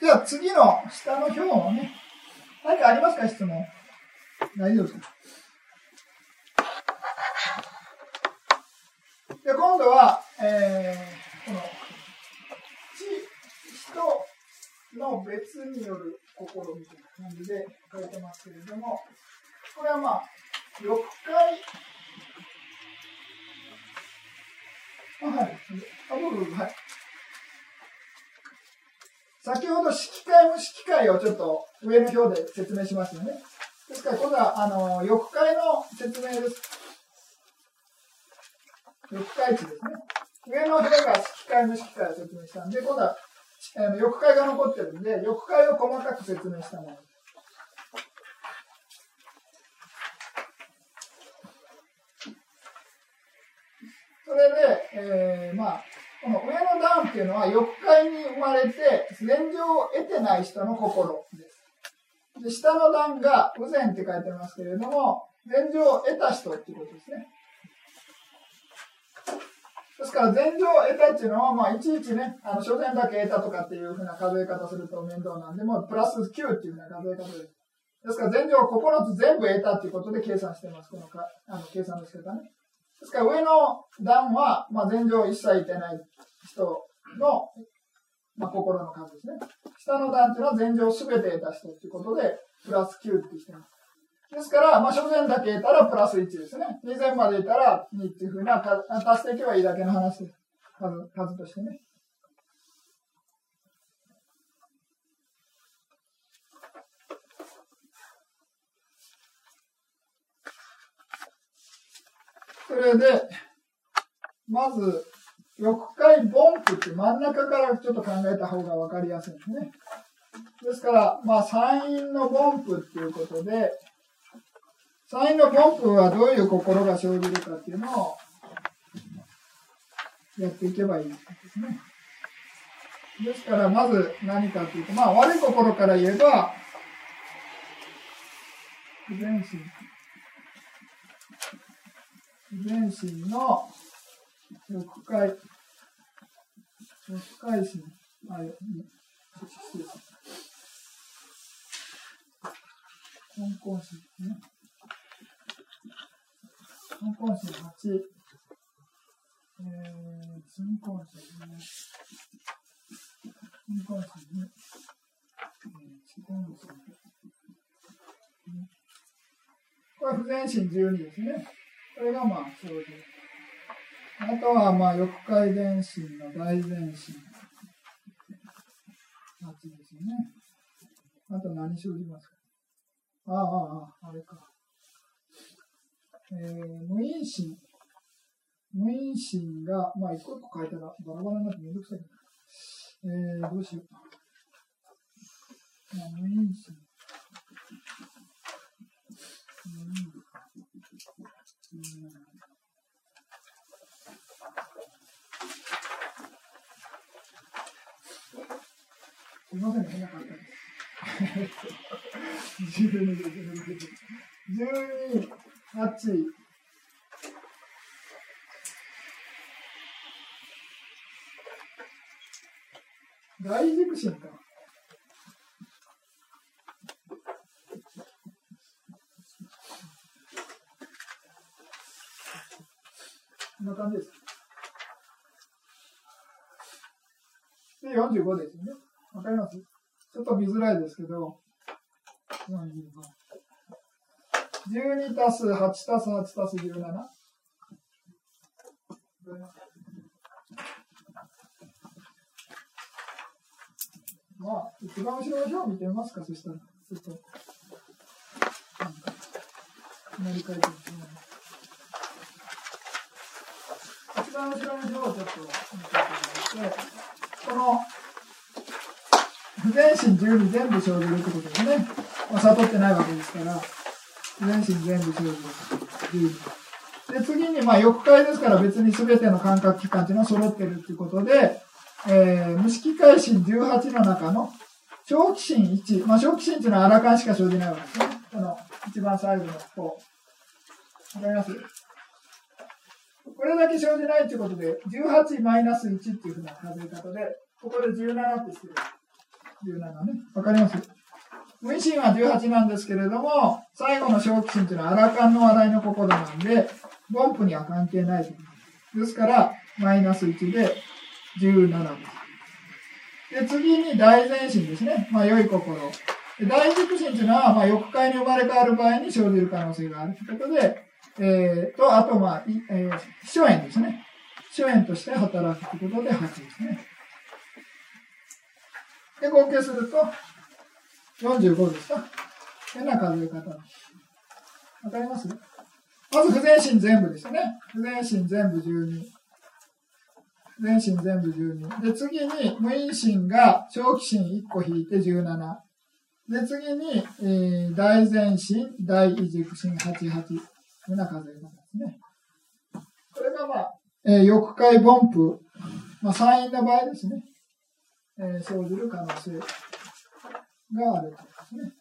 では次の下の表をね、何かありますか質問？大丈夫ですか？で、今度は、えー、この、知、人の別による心みたいな感じで書いてますけれども、これはまあ、6回、あ、はい。あ、どうぞ、はい。先ほど式会無式会をちょっと上の表で説明しますよね。ですから、今度は、あの、翼会の説明です。翼会値ですね。上の表が式会無式会を説明したんで、今度は、あの翼会が残ってるんで、翼会を細かく説明したものです。それで、えー、まあ、この上の段っていうのは、欲界に生まれて、現状を得てない人の心です。で、下の段が、右前って書いてますけれども、現状を得た人っていうことですね。ですから、前情を得たっていうのは、まあ、いちいちね、あの、初前だけ得たとかっていうふうな数え方すると面倒なんで、もうプラス9っていうふうな数え方です。ですから、前情を9つ全部得たっていうことで計算してます。このか、あの、計算の仕方ね。ですから上の段は、まあ、前情一切いてない人の、まあ、心の数ですね。下の段というのは前情すべて得た人ということで、プラス9ってしてます。ですから、まあ、所前だけ得たらプラス1ですね。以前までいたら2っていうふうな、足していけばいいだけの話です。数、数としてね。それで、まず、翼界ボンプって真ん中からちょっと考えた方が分かりやすいですね。ですから、まあ、山陰のボンプっていうことで、山陰のボンプはどういう心が生じるかっていうのを、やっていけばいいですね。ですから、まず何かというと、まあ、悪い心から言えば、不全心。全心の欲界、欲界心。あ、失礼し香港心ですね。香港心8、えー、新港心ね。新港心2、えー、四根心。これ不全心12ですね。これがまあ、生じ。あとはまあ、欲界伝心の大前心。8ですね。あと何生じますか？ああ、ああ、あれか。えー、無因心。無因心が、まあ、一個一個書いたらバラバラになってめんどくさい。えー、どうしよう。まあ、無因心。無因。うん。すみません、変なかったです。12、8、大軸心か。んな感じです。で、45ですよね。わかります？ちょっと見づらいですけど、12たす8たす8たす 17? まあ、一番後ろの表見てみますか、そしたら。ちょっと、乗り換えてみて一番後ろの表をちょっと見ていただいて、この、不全心12全部生じるってことですね。まあ、悟ってないわけですから、不全心全部生じる。で、次に、まあ、欲界ですから別に全ての感覚器官っていうのは揃ってるっていうことで、えー、無色界心18の中の小気心1。まあ、小気心っていうのはアラカンしか生じないわけですね。この一番最後の方。わかります？これだけ生じないっていうことで、18マイナス1っていうふうな数え方で、ここで17ってしてる。17ね。わかります？無意心は18なんですけれども、最後の小気心というのはアラカンの笑いの心なんで、凡夫には関係ないですから、マイナス1で17です。で、次に大前心ですね。まあ、良い心。大軸心というのは、まあ、欲界に生まれ変わる場合に生じる可能性があるということで、えー、と、あと、まあ、えー、秘書縁ですね。秘書縁として働くということで8ですね。で、合計すると、45ですか変な数え方。わかります？まず、不全心全部ですね。不全心全部12。不全心全部12。で、次に、無因心が長期心1個引いて17。で、次に、えー、大前心、大異軸心88。こんな数え方ですね。これがまあ、えー、欲界凡夫。まあ、参院の場合ですね。えー、生じる可能性があるとですね。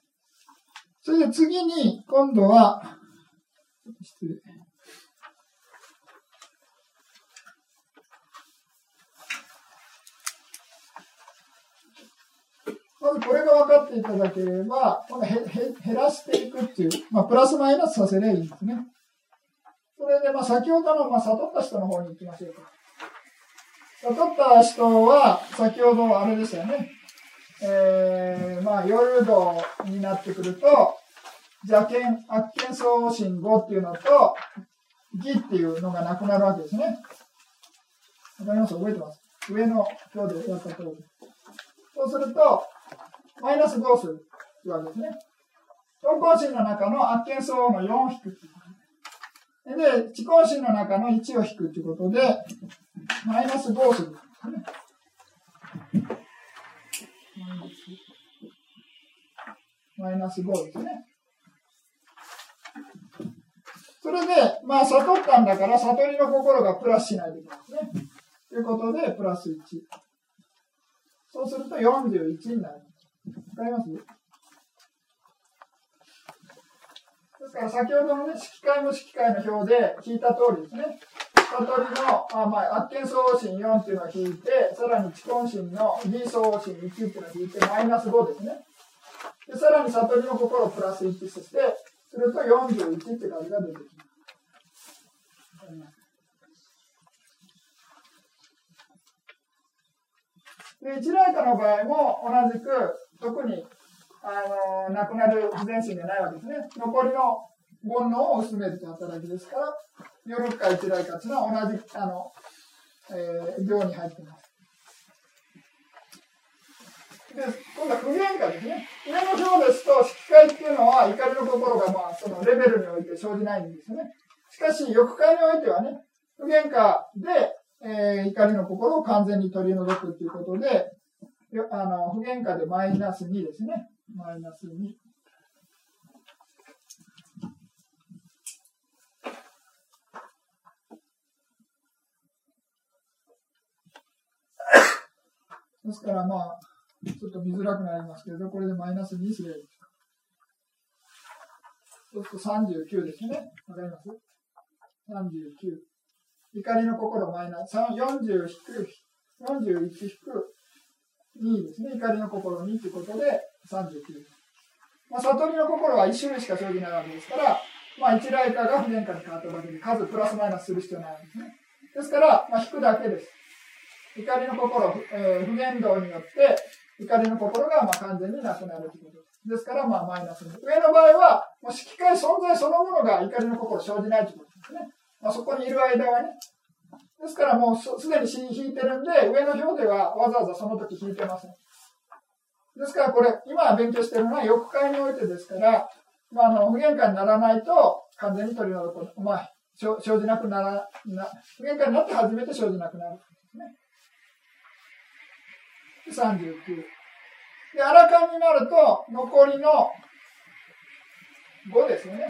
それで次に、今度は、失礼。まずこれが分かっていただければ、この減らしていくっていう、まあ、プラスマイナスさせればいいんですね。それで、まあ、先ほどの、まあ、悟った人の方に行きましょうか。悟った人は、先ほどあれですよね。えー、まあ、夜道になってくると、邪剣、悪剣送信語っていうのと、義っていうのがなくなるわけですね。わかります？覚えてます？上の表でやった通り。そうすると、マイナス5するってわけですね。東方心の中の悪剣相の4引くっていう。で、地高心の中の1を引くっていうことで、マイナス5をする。マイナス5ですね。それで、まあ、悟ったんだから、悟りの心がプラスしないといけないですね。ということで、プラス1。そうすると41になる。わかります？ですから先ほどのね、式会も式会の表で聞いた通りですね。悟りの、あまあ、圧見相心4っていうのを引いて、さらに知根心の義相心1っていうのを引いて、マイナス5ですね。で、さらに悟りの心をプラス1として、すると41って数が出てきます。で、一来化の場合も同じく、特に、あの、なくなる自然心がないわけですね。残りの煩悩を薄めるという働きですから、夜か一来かというのは同じ、あの、えー、行に入っています。で、今度は不言化ですね。上の表ですと、色界っていうのは怒りの心が、まあ、そのレベルにおいて生じないんですね。しかし、欲界においてはね、不言化で、えー、怒りの心を完全に取り除くということで、あの、不原価でマイナス2ですね。マイナス2。ですからまあ、ちょっと見づらくなりますけど、これでマイナス2すればいい。そうすると39ですね。わかります ?39。怒りの心マイナス、40引く、41引く2ですね。怒りの心2ということで39です。まあ、悟りの心は1種類しか生じないわけですから、まあ、一来化が不変化に変わっただけで、数プラスマイナスする必要ないわけですね。ですから、まあ、引くだけです。怒りの心、えー、不言動によって、怒りの心がまあ完全になくなるということです。ですから、まあ、マイナス2。上の場合は、もう色界存在そのものが怒りの心生じないということですね。まあ、そこにいる間はね、ですからもうすでに死に引いてるんで、上の表ではわざわざその時引いてません。ですからこれ、今勉強してるのは欲界においてですから、まあ、あの、不限界にならないと完全に取り除く。まあ、生じなくなら、な、不限界になって初めて生じなくなる。ですね。39。で、アラカンになると、残りの5ですよね。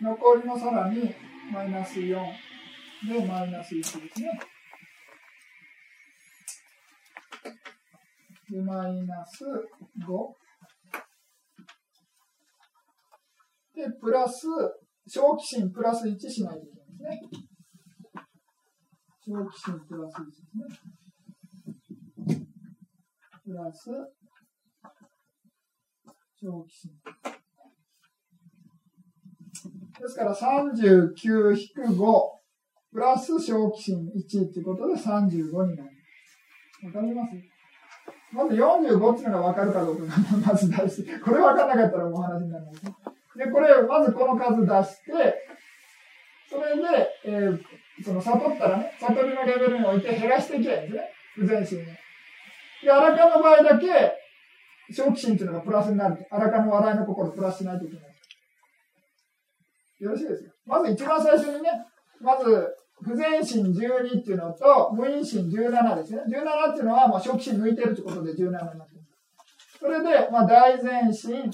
残りのさらにマイナス4でマイナス1ですね。で、マイナス5。で、プラス、小気心プラス1しないといけないですね。小気心プラス1ですね。プラス、小気心。ですから39-5プラス小気心1ということで35になる。わかります？まず45っていうのがわかるかどうかがまず出して、これわかんなかったらもう話になります。で、これ、まずこの数出して、それで、えー、その悟ったらね、悟りのレベルにおいて減らしていけばいいんですね。不全心に。で、荒川の場合だけ、小気心っていうのがプラスになる。荒川の笑いの心プラスしないといけない。よろしいですか？まず一番最初にね、まず、不全心12っていうのと、無因心17ですね。17っていうのは、まあ、初期心抜いてるってことで17になってます。それで、まあ、大前心、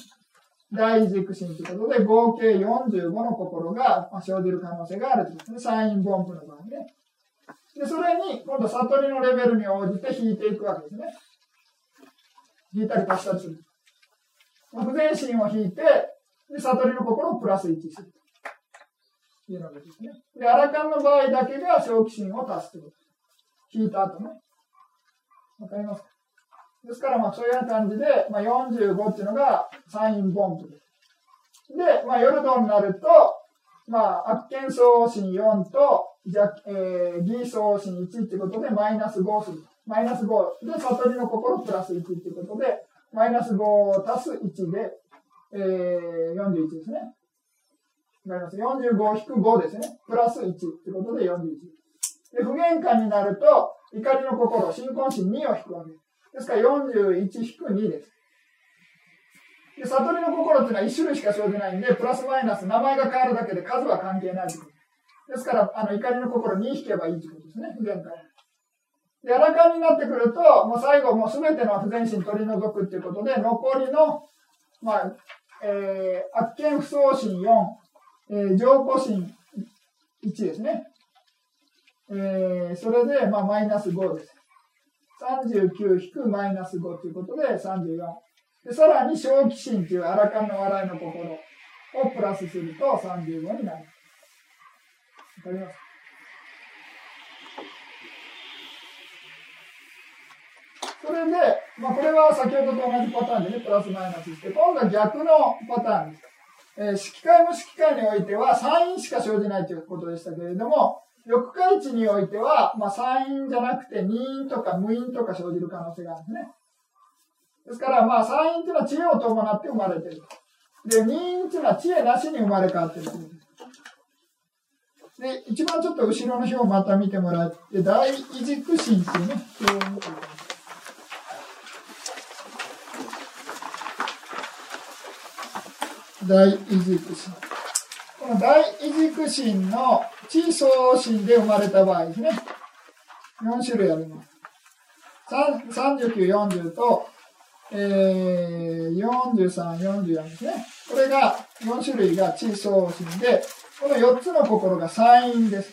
大軸心ということで、合計45の心が、まあ、生じる可能性があるということですね。サインボンプの場合ね。で、それに、今度、悟りのレベルに応じて引いていくわけですね。引いたり足したりする。まあ、不全心を引いて、で、悟りの心をプラス1する。というのがですね。で、アラカンの場合だけが小気心を足すということ。引いた後ね。わかりますか？ですから、まあ、そういうような感じで、まあ、45っていうのがサインボンプで。で、まあ、ヨルドになると、まあ、悪見送信4と、じゃ、えー、義送信1っていうことで、マイナス5する。マイナス5。で、悟りの心プラス1っていうことで、マイナス5足す1で、えー、41ですね。なります。45-5ですね。プラス1ってことで41。で、不限界になると、怒りの心、新婚心2を引くわけです。ですから41-2です。で、悟りの心っていうのは1種類しか生じないんで、プラスマイナス、名前が変わるだけで数は関係ないということですから、あの、怒りの心2引けばいいということですね。不限界。で、荒川になってくると、もう最後、もうすべての不全心取り除くっていうことで、残りの、まあ、えー、悪見不相心4、えー、上古心1ですね。えー、それで、まあ、マイナス5です。39引くマイナス5ということで34。で、さらに小気心というアラカンの笑いの心をプラスすると35になります。わかりますそれで、まあ、これは先ほどと同じパターンでね、プラスマイナスして、今度は逆のパターンです。えー、式会無式会においては、サインしか生じないということでしたけれども、翼解値においては、まあ、サインじゃなくて、任因とか無因とか生じる可能性があるんですね。ですから、まあ、サインっていうのは知恵を伴って生まれている。で、任因っていうのは知恵なしに生まれ変わっているで。一番ちょっと後ろの表をまた見てもらって、大異軸心っていうね、表を見てくださ大異軸心。この大異軸心の地層心で生まれた場合ですね。4種類あります。39、40と、えー、43、44ですね。これが、4種類が地層心で、この4つの心がサインです。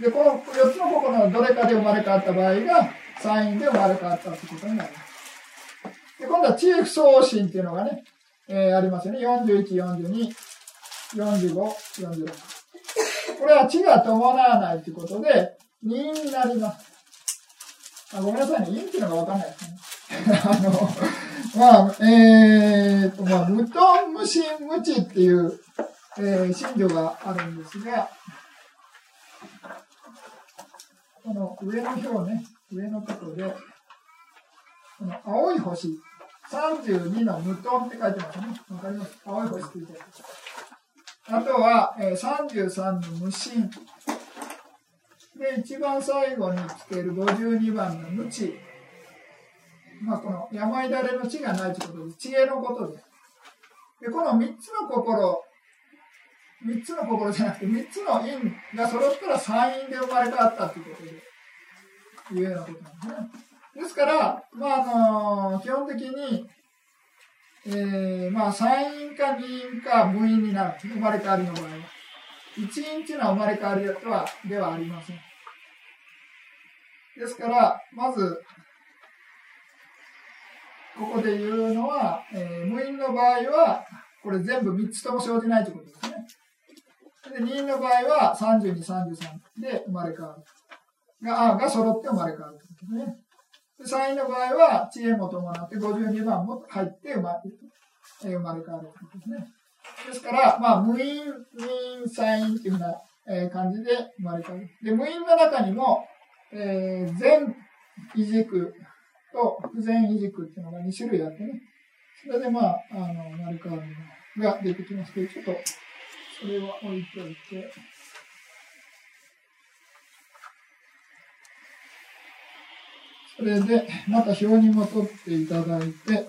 で、この4つの心のどれかで生まれ変わった場合が、サインで生まれ変わったということになります。で、今度は地不相心っていうのがね、えー、ありますよね。41、42、45、46。これは地が伴わないということで、2になります。あごめんなさいね。陰っていうのがわかんないですね。[laughs] あの、まあ、えーと、まあ、無頓無心無知っていう、えー、信条があるんですが、この上の表ね、上のところで、この青い星、32の無頓って書いてますね。わかります？青い星って言ってあとは、えー、33の無心。で、一番最後につける52番の無知。まあ、この病だれの知がないということで、知恵のことです。で、この3つの心、3つの心じゃなくて、3つの因が揃ったら三因で生まれ変わったということで、いうようなことなんですね。ですから、まあ、あのー、基本的に、えー、まあ、三因か二因か無因になる。生まれ変わりの場合は。一因っていうのは生まれ変わりとは、ではありません。ですから、まず、ここで言うのは、えー、無因の場合は、これ全部3つとも生じないということですね。で、2因の場合は32、33で生まれ変わる。が、あが揃って生まれ変わるということですね。3位の場合は、知恵も伴って52番も入って生まれる生まれ変わるということですね。ですから、まあ、無因、無因、サインっていうふうな、え感じで生まれ変わる。で、無因の中にも、えー、全異軸と不全異軸っていうのが2種類あってね。それでまあ、あの、生まれ変わるのが出てきますけど、ちょっと、それは置いておいて。それで、また表にも取っていただいて、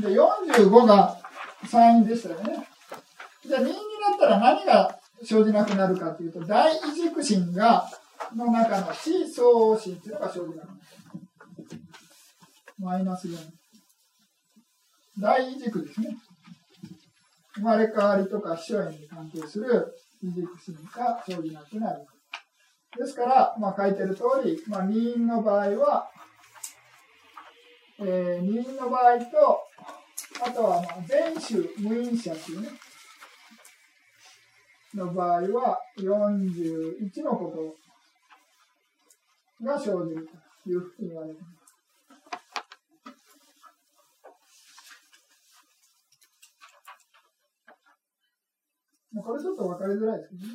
で、5が3因でしたよね。じゃあ2になったら何が生じなくなるかというと、大軸心が、の中の地相心っていうのが生じなくなる。マイナス4。大軸ですね。生まれ変わりとか秘書縁に関係する異軸心が生じなくなる。ですから、まあ書いてる通り、まあ2因の場合は、えー、二因の場合と、あとは、まあ、全種無因者というね、の場合は、41のことが生じるというふうに言われています。これちょっと分かりづらいですけどね。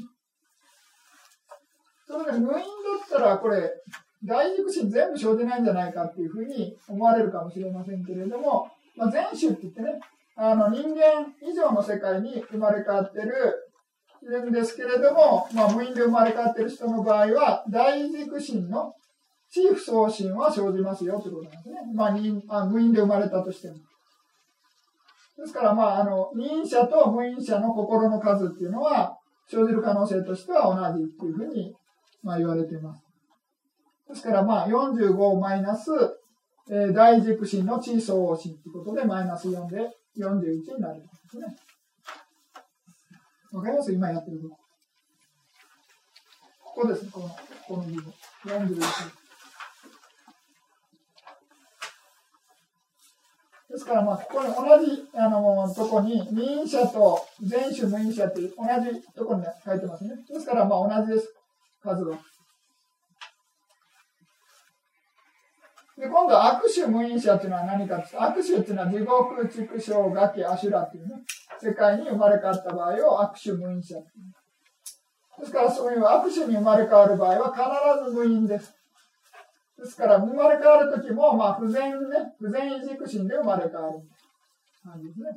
それで無因だったら、これ、大軸心全部生じないんじゃないかっていうふうに思われるかもしれませんけれども、まあ、全種って言ってね、あの人間以上の世界に生まれ変わってるいるんですけれども、まあ、無因で生まれ変わってる人の場合は、大軸心の地不相心は生じますよということなんですね。まあ、人あ無因で生まれたとしても。ですから、まあ、あの、認者と無因者の心の数っていうのは、生じる可能性としては同じっていうふうに、まあ、言われています。ですから、まあ、45マイナス、えー、大軸心の地相応心ということで、マイナス4で41になるんですね。わかります？今やってること。ここですね、この、この部分。41。ですから、まあ、ここに同じ、あの、とこに、任者と全種無因者って同じとこに書いてますね。ですから、まあ、同じです。数は。で、今度は悪種無因者っていうのは何かって悪種っていうのは地獄、畜生、ガキ、アシュラっていうね、世界に生まれ変わった場合を悪種無因者っていう。ですからそういう悪種に生まれ変わる場合は必ず無因です。ですから生まれ変わるときも、まあ不全ね、不全異軸心で生まれ変わる感じですね。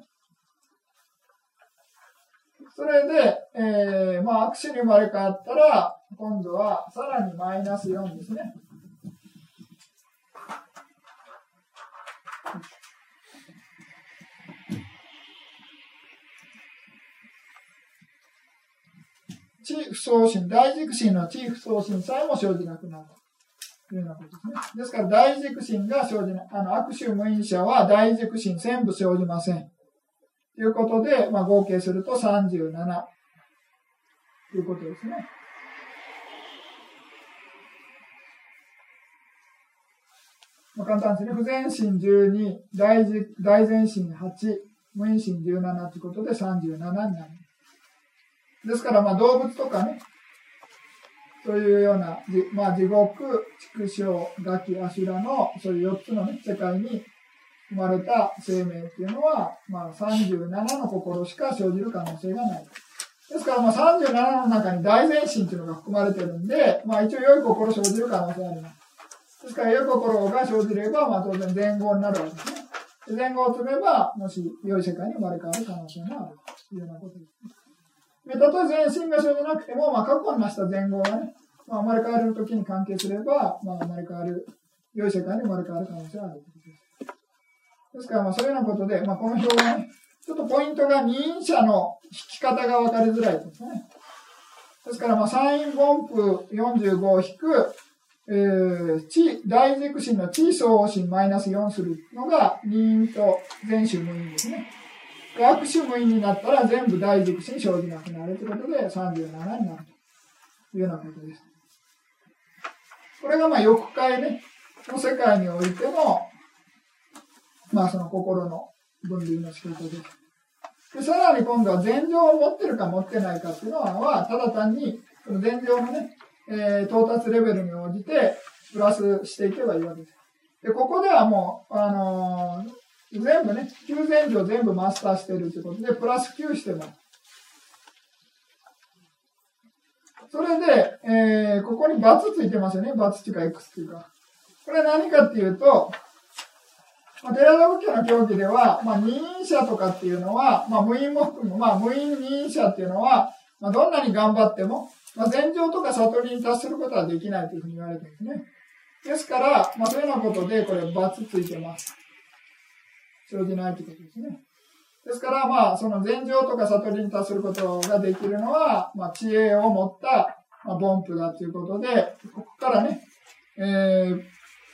それで、えー、まあ悪種に生まれ変わったら、今度はさらにマイナス4ですね。地不相心、大軸心の地不相心さえも生じなくなるというようなことですね。ですから大軸心が生じない、あの悪臭無因者は大軸心全部生じません。ということで、まあ、合計すると37ということですね。まあ、簡単ですね。不全心12、大大前心8、無因心17ということで37になります。ですから、まあ、動物とかね、そういうような、まあ、地獄、畜生、ガキ、アシュラの、そういう4つのね、世界に生まれた生命っていうのは、まあ、37の心しか生じる可能性がない。ですから、まあ、37の中に大前進っていうのが含まれてるんで、まあ、一応良い心生じる可能性があります。ですから、良い心が生じれば、まあ、当然前後になるわけですね。前後を積めば、もし良い世界に生まれ変わる可能性があるというようなことです。で、たとえ全身が生じゃなくても、まあ、過去に成した前後がね、まあ、生まれ変わる時に関係すれば、まあ、生まれ変わる、良い世界に生まれ変わる可能性があるです。ですから、まあ、そういうようなことで、まあ、この表はね、ちょっとポイントが二因者の引き方が分かりづらいですね。ですから、まあ、サイン分布45を引く、えー、地、大軸心の地相応心マイナス4するのが、二因と全種無因ですね。悪種無因になったら全部大軸心生じなくなるということで37になるというようなことです。これがまあ欲界ね、の世界においての、まあその心の分類の仕方です。で、さらに今度は禅情を持ってるか持ってないかっていうのは、ただ単に、その禅情のね、えー、到達レベルに応じて、プラスしていけばいいわけです。で、ここではもう、あのー全部ね、9前上全部マスターしてるということで、プラス9してます。それで、えー、ここに×ついてますよね。×っていうか X っていうか。これ何かっていうと、まあ、寺田仏教の教義では、まあ、二因者とかっていうのは、まあ、無因も含む、まあ、無因二因者っていうのは、まあ、どんなに頑張っても、まあ、禅情とか悟りに達することはできないというふうに言われてるんですね。ですから、まあ、そういうようなことで、これ、×ついてます。生じないということですね。ですから、まあ、その禅情とか悟りに達することができるのは、まあ、知恵を持った、まあ、凡夫だということで、ここからね、えー、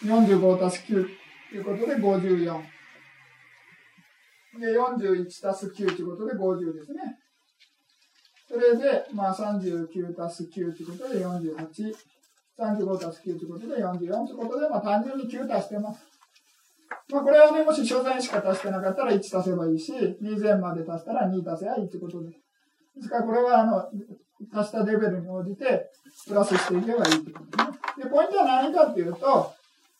45足す9ということで54。で、41足す9ということで50ですね。それで、まあ、39足す9ということで48。35足す9ということで44ということで、まあ、単純に9足してます。まあ、これはね、もし所詮しか足してなかったら1足せばいいし、2前まで足したら2足せばいいってことです。ですから、これは、あの、足したレベルに応じて、プラスしていけばいいってことですね。で、ポイントは何かっていうと、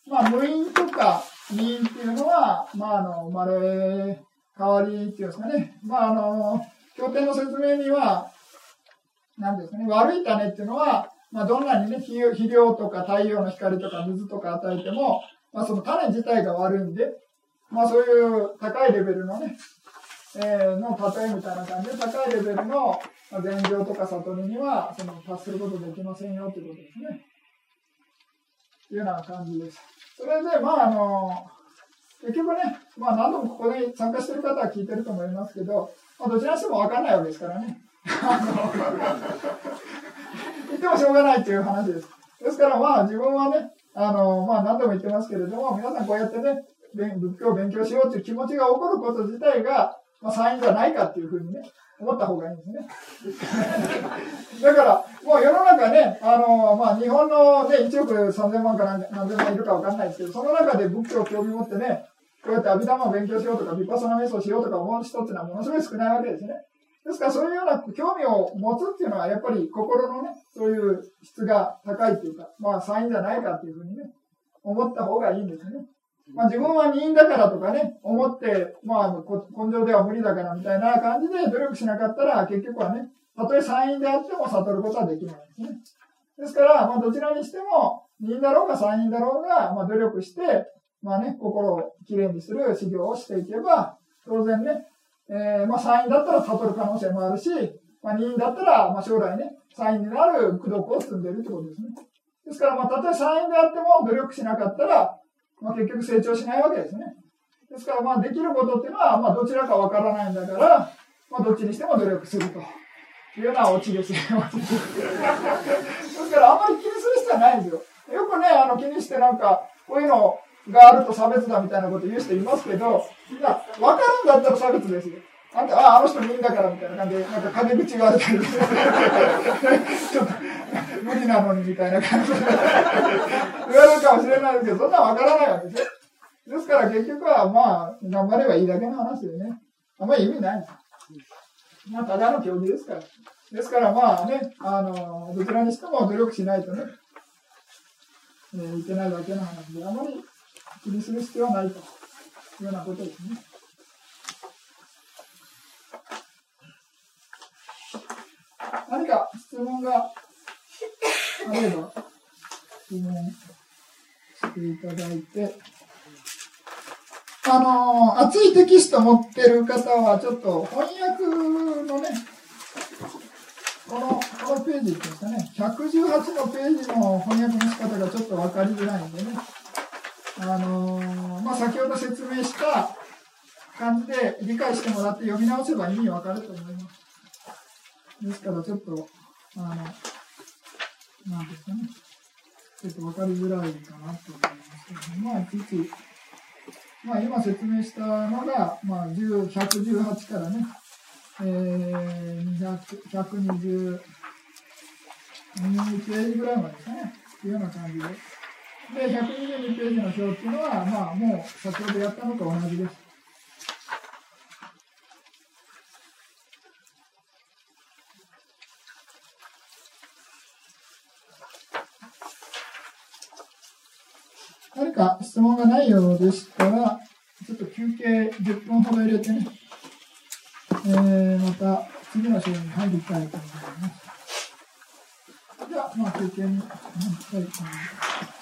まあ、無因とか因っていうのは、まあ、あの、生まれ変わりっていうんですかね。まあ、あの、経典の説明には、何ですかね、悪い種っていうのは、まあ、どんなにね、肥料とか太陽の光とか水とか与えても、まあその種自体が悪いんで、まあそういう高いレベルのね、えー、の例えみたいな感じで、高いレベルの禅情とか悟りには、その達することできませんよということですね。というような感じです。それで、まあ、あの、結局ね、まあ、何度もここで参加してる方は聞いてると思いますけど、まあ、どちらにしても分かんないわけですからね。[laughs] 言ってもしょうがないという話です。ですから、まあ、自分はね、あの、まあ、何度も言ってますけれども、皆さんこうやってね、仏教を勉強しようという気持ちが起こること自体が、まあ、サインじゃないかっていうふうにね、思った方がいいんですね。[laughs] だから、もう世の中ね、あの、まあ、日本のね、1億3000万か何千万いるかわかんないですけど、その中で仏教を興味持ってね、こうやって阿弥陀を勉強しようとか、ヴィパソナ瞑想しようとか思う人っていうのはものすごい少ないわけですね。ですから、そういうような興味を持つっていうのは、やっぱり心のね、そういう質が高いっていうか、まあ、サインじゃないかっていうふうにね、思った方がいいんですね。まあ、自分は任だからとかね、思って、まあ、根性では無理だからみたいな感じで努力しなかったら、結局はね、たとえ参院であっても悟ることはできないですね。ですから、まあ、どちらにしても、任だろうが参院だろうが、まあ、努力して、まあね、心をきれいにする修行をしていけば、当然ね、えー、まあ、参院だったら悟る可能性もあるし、まあ、任だったら、まあ、将来ね、参院になる功徳を積んでいるってことですね。ですから、まあ、たとえ参院であっても努力しなかったら、まあ、結局成長しないわけですね。ですから、まあ、できることっていうのは、まあ、どちらかわからないんだから、まあ、どっちにしても努力するというようなオチですね。[laughs] ですから、あんまり気にする必要はないんですよ。よくね、あの、気にしてなんか、こういうのをがあると差別だみたいなこと言う人いますけど、いや、わかるんだったら差別ですよ。あんた、ああ、あの人もいいんだからみたいな感じで、なんか陰口があるたり、[laughs] ちょっと、無理なのにみたいな感じで言われるかもしれないですけど、そんなわからないわけですよ。ですから結局は、まあ、頑張ればいいだけの話でね、あんまり意味ない。まあ、ただの競技ですから。ですからまあね、あの、どちらにしても努力しないとね、えー、いけないだけの話で、あまり気にする必要はないというようなことですね。何か質問があれば、質問していただいて、あの熱いテキスト持ってる方は、ちょっと翻訳のね、この、このページですかね、118のページの翻訳の仕方がちょっと分かりづらいんでね、あのまあ、先ほど説明した感じで理解してもらって読み直せば意味わかると思います。ですからちょっと、あの、なんですかね。ちょっと分かりづらいかなと思いますけど、まあ、いちいち、まあ、今説明したのが、まあ、118からね、えー、200、120、2ページぐらいまでですね。というような感じで。で、122ページの表っていうのは、まあ、もう先ほどやったのと同じです。何か質問がないようでしたら、ちょっと休憩10分ほど入れてね、えー、また次の章に入りたいと思います。じゃあ、まあ休憩に入りたいと思います。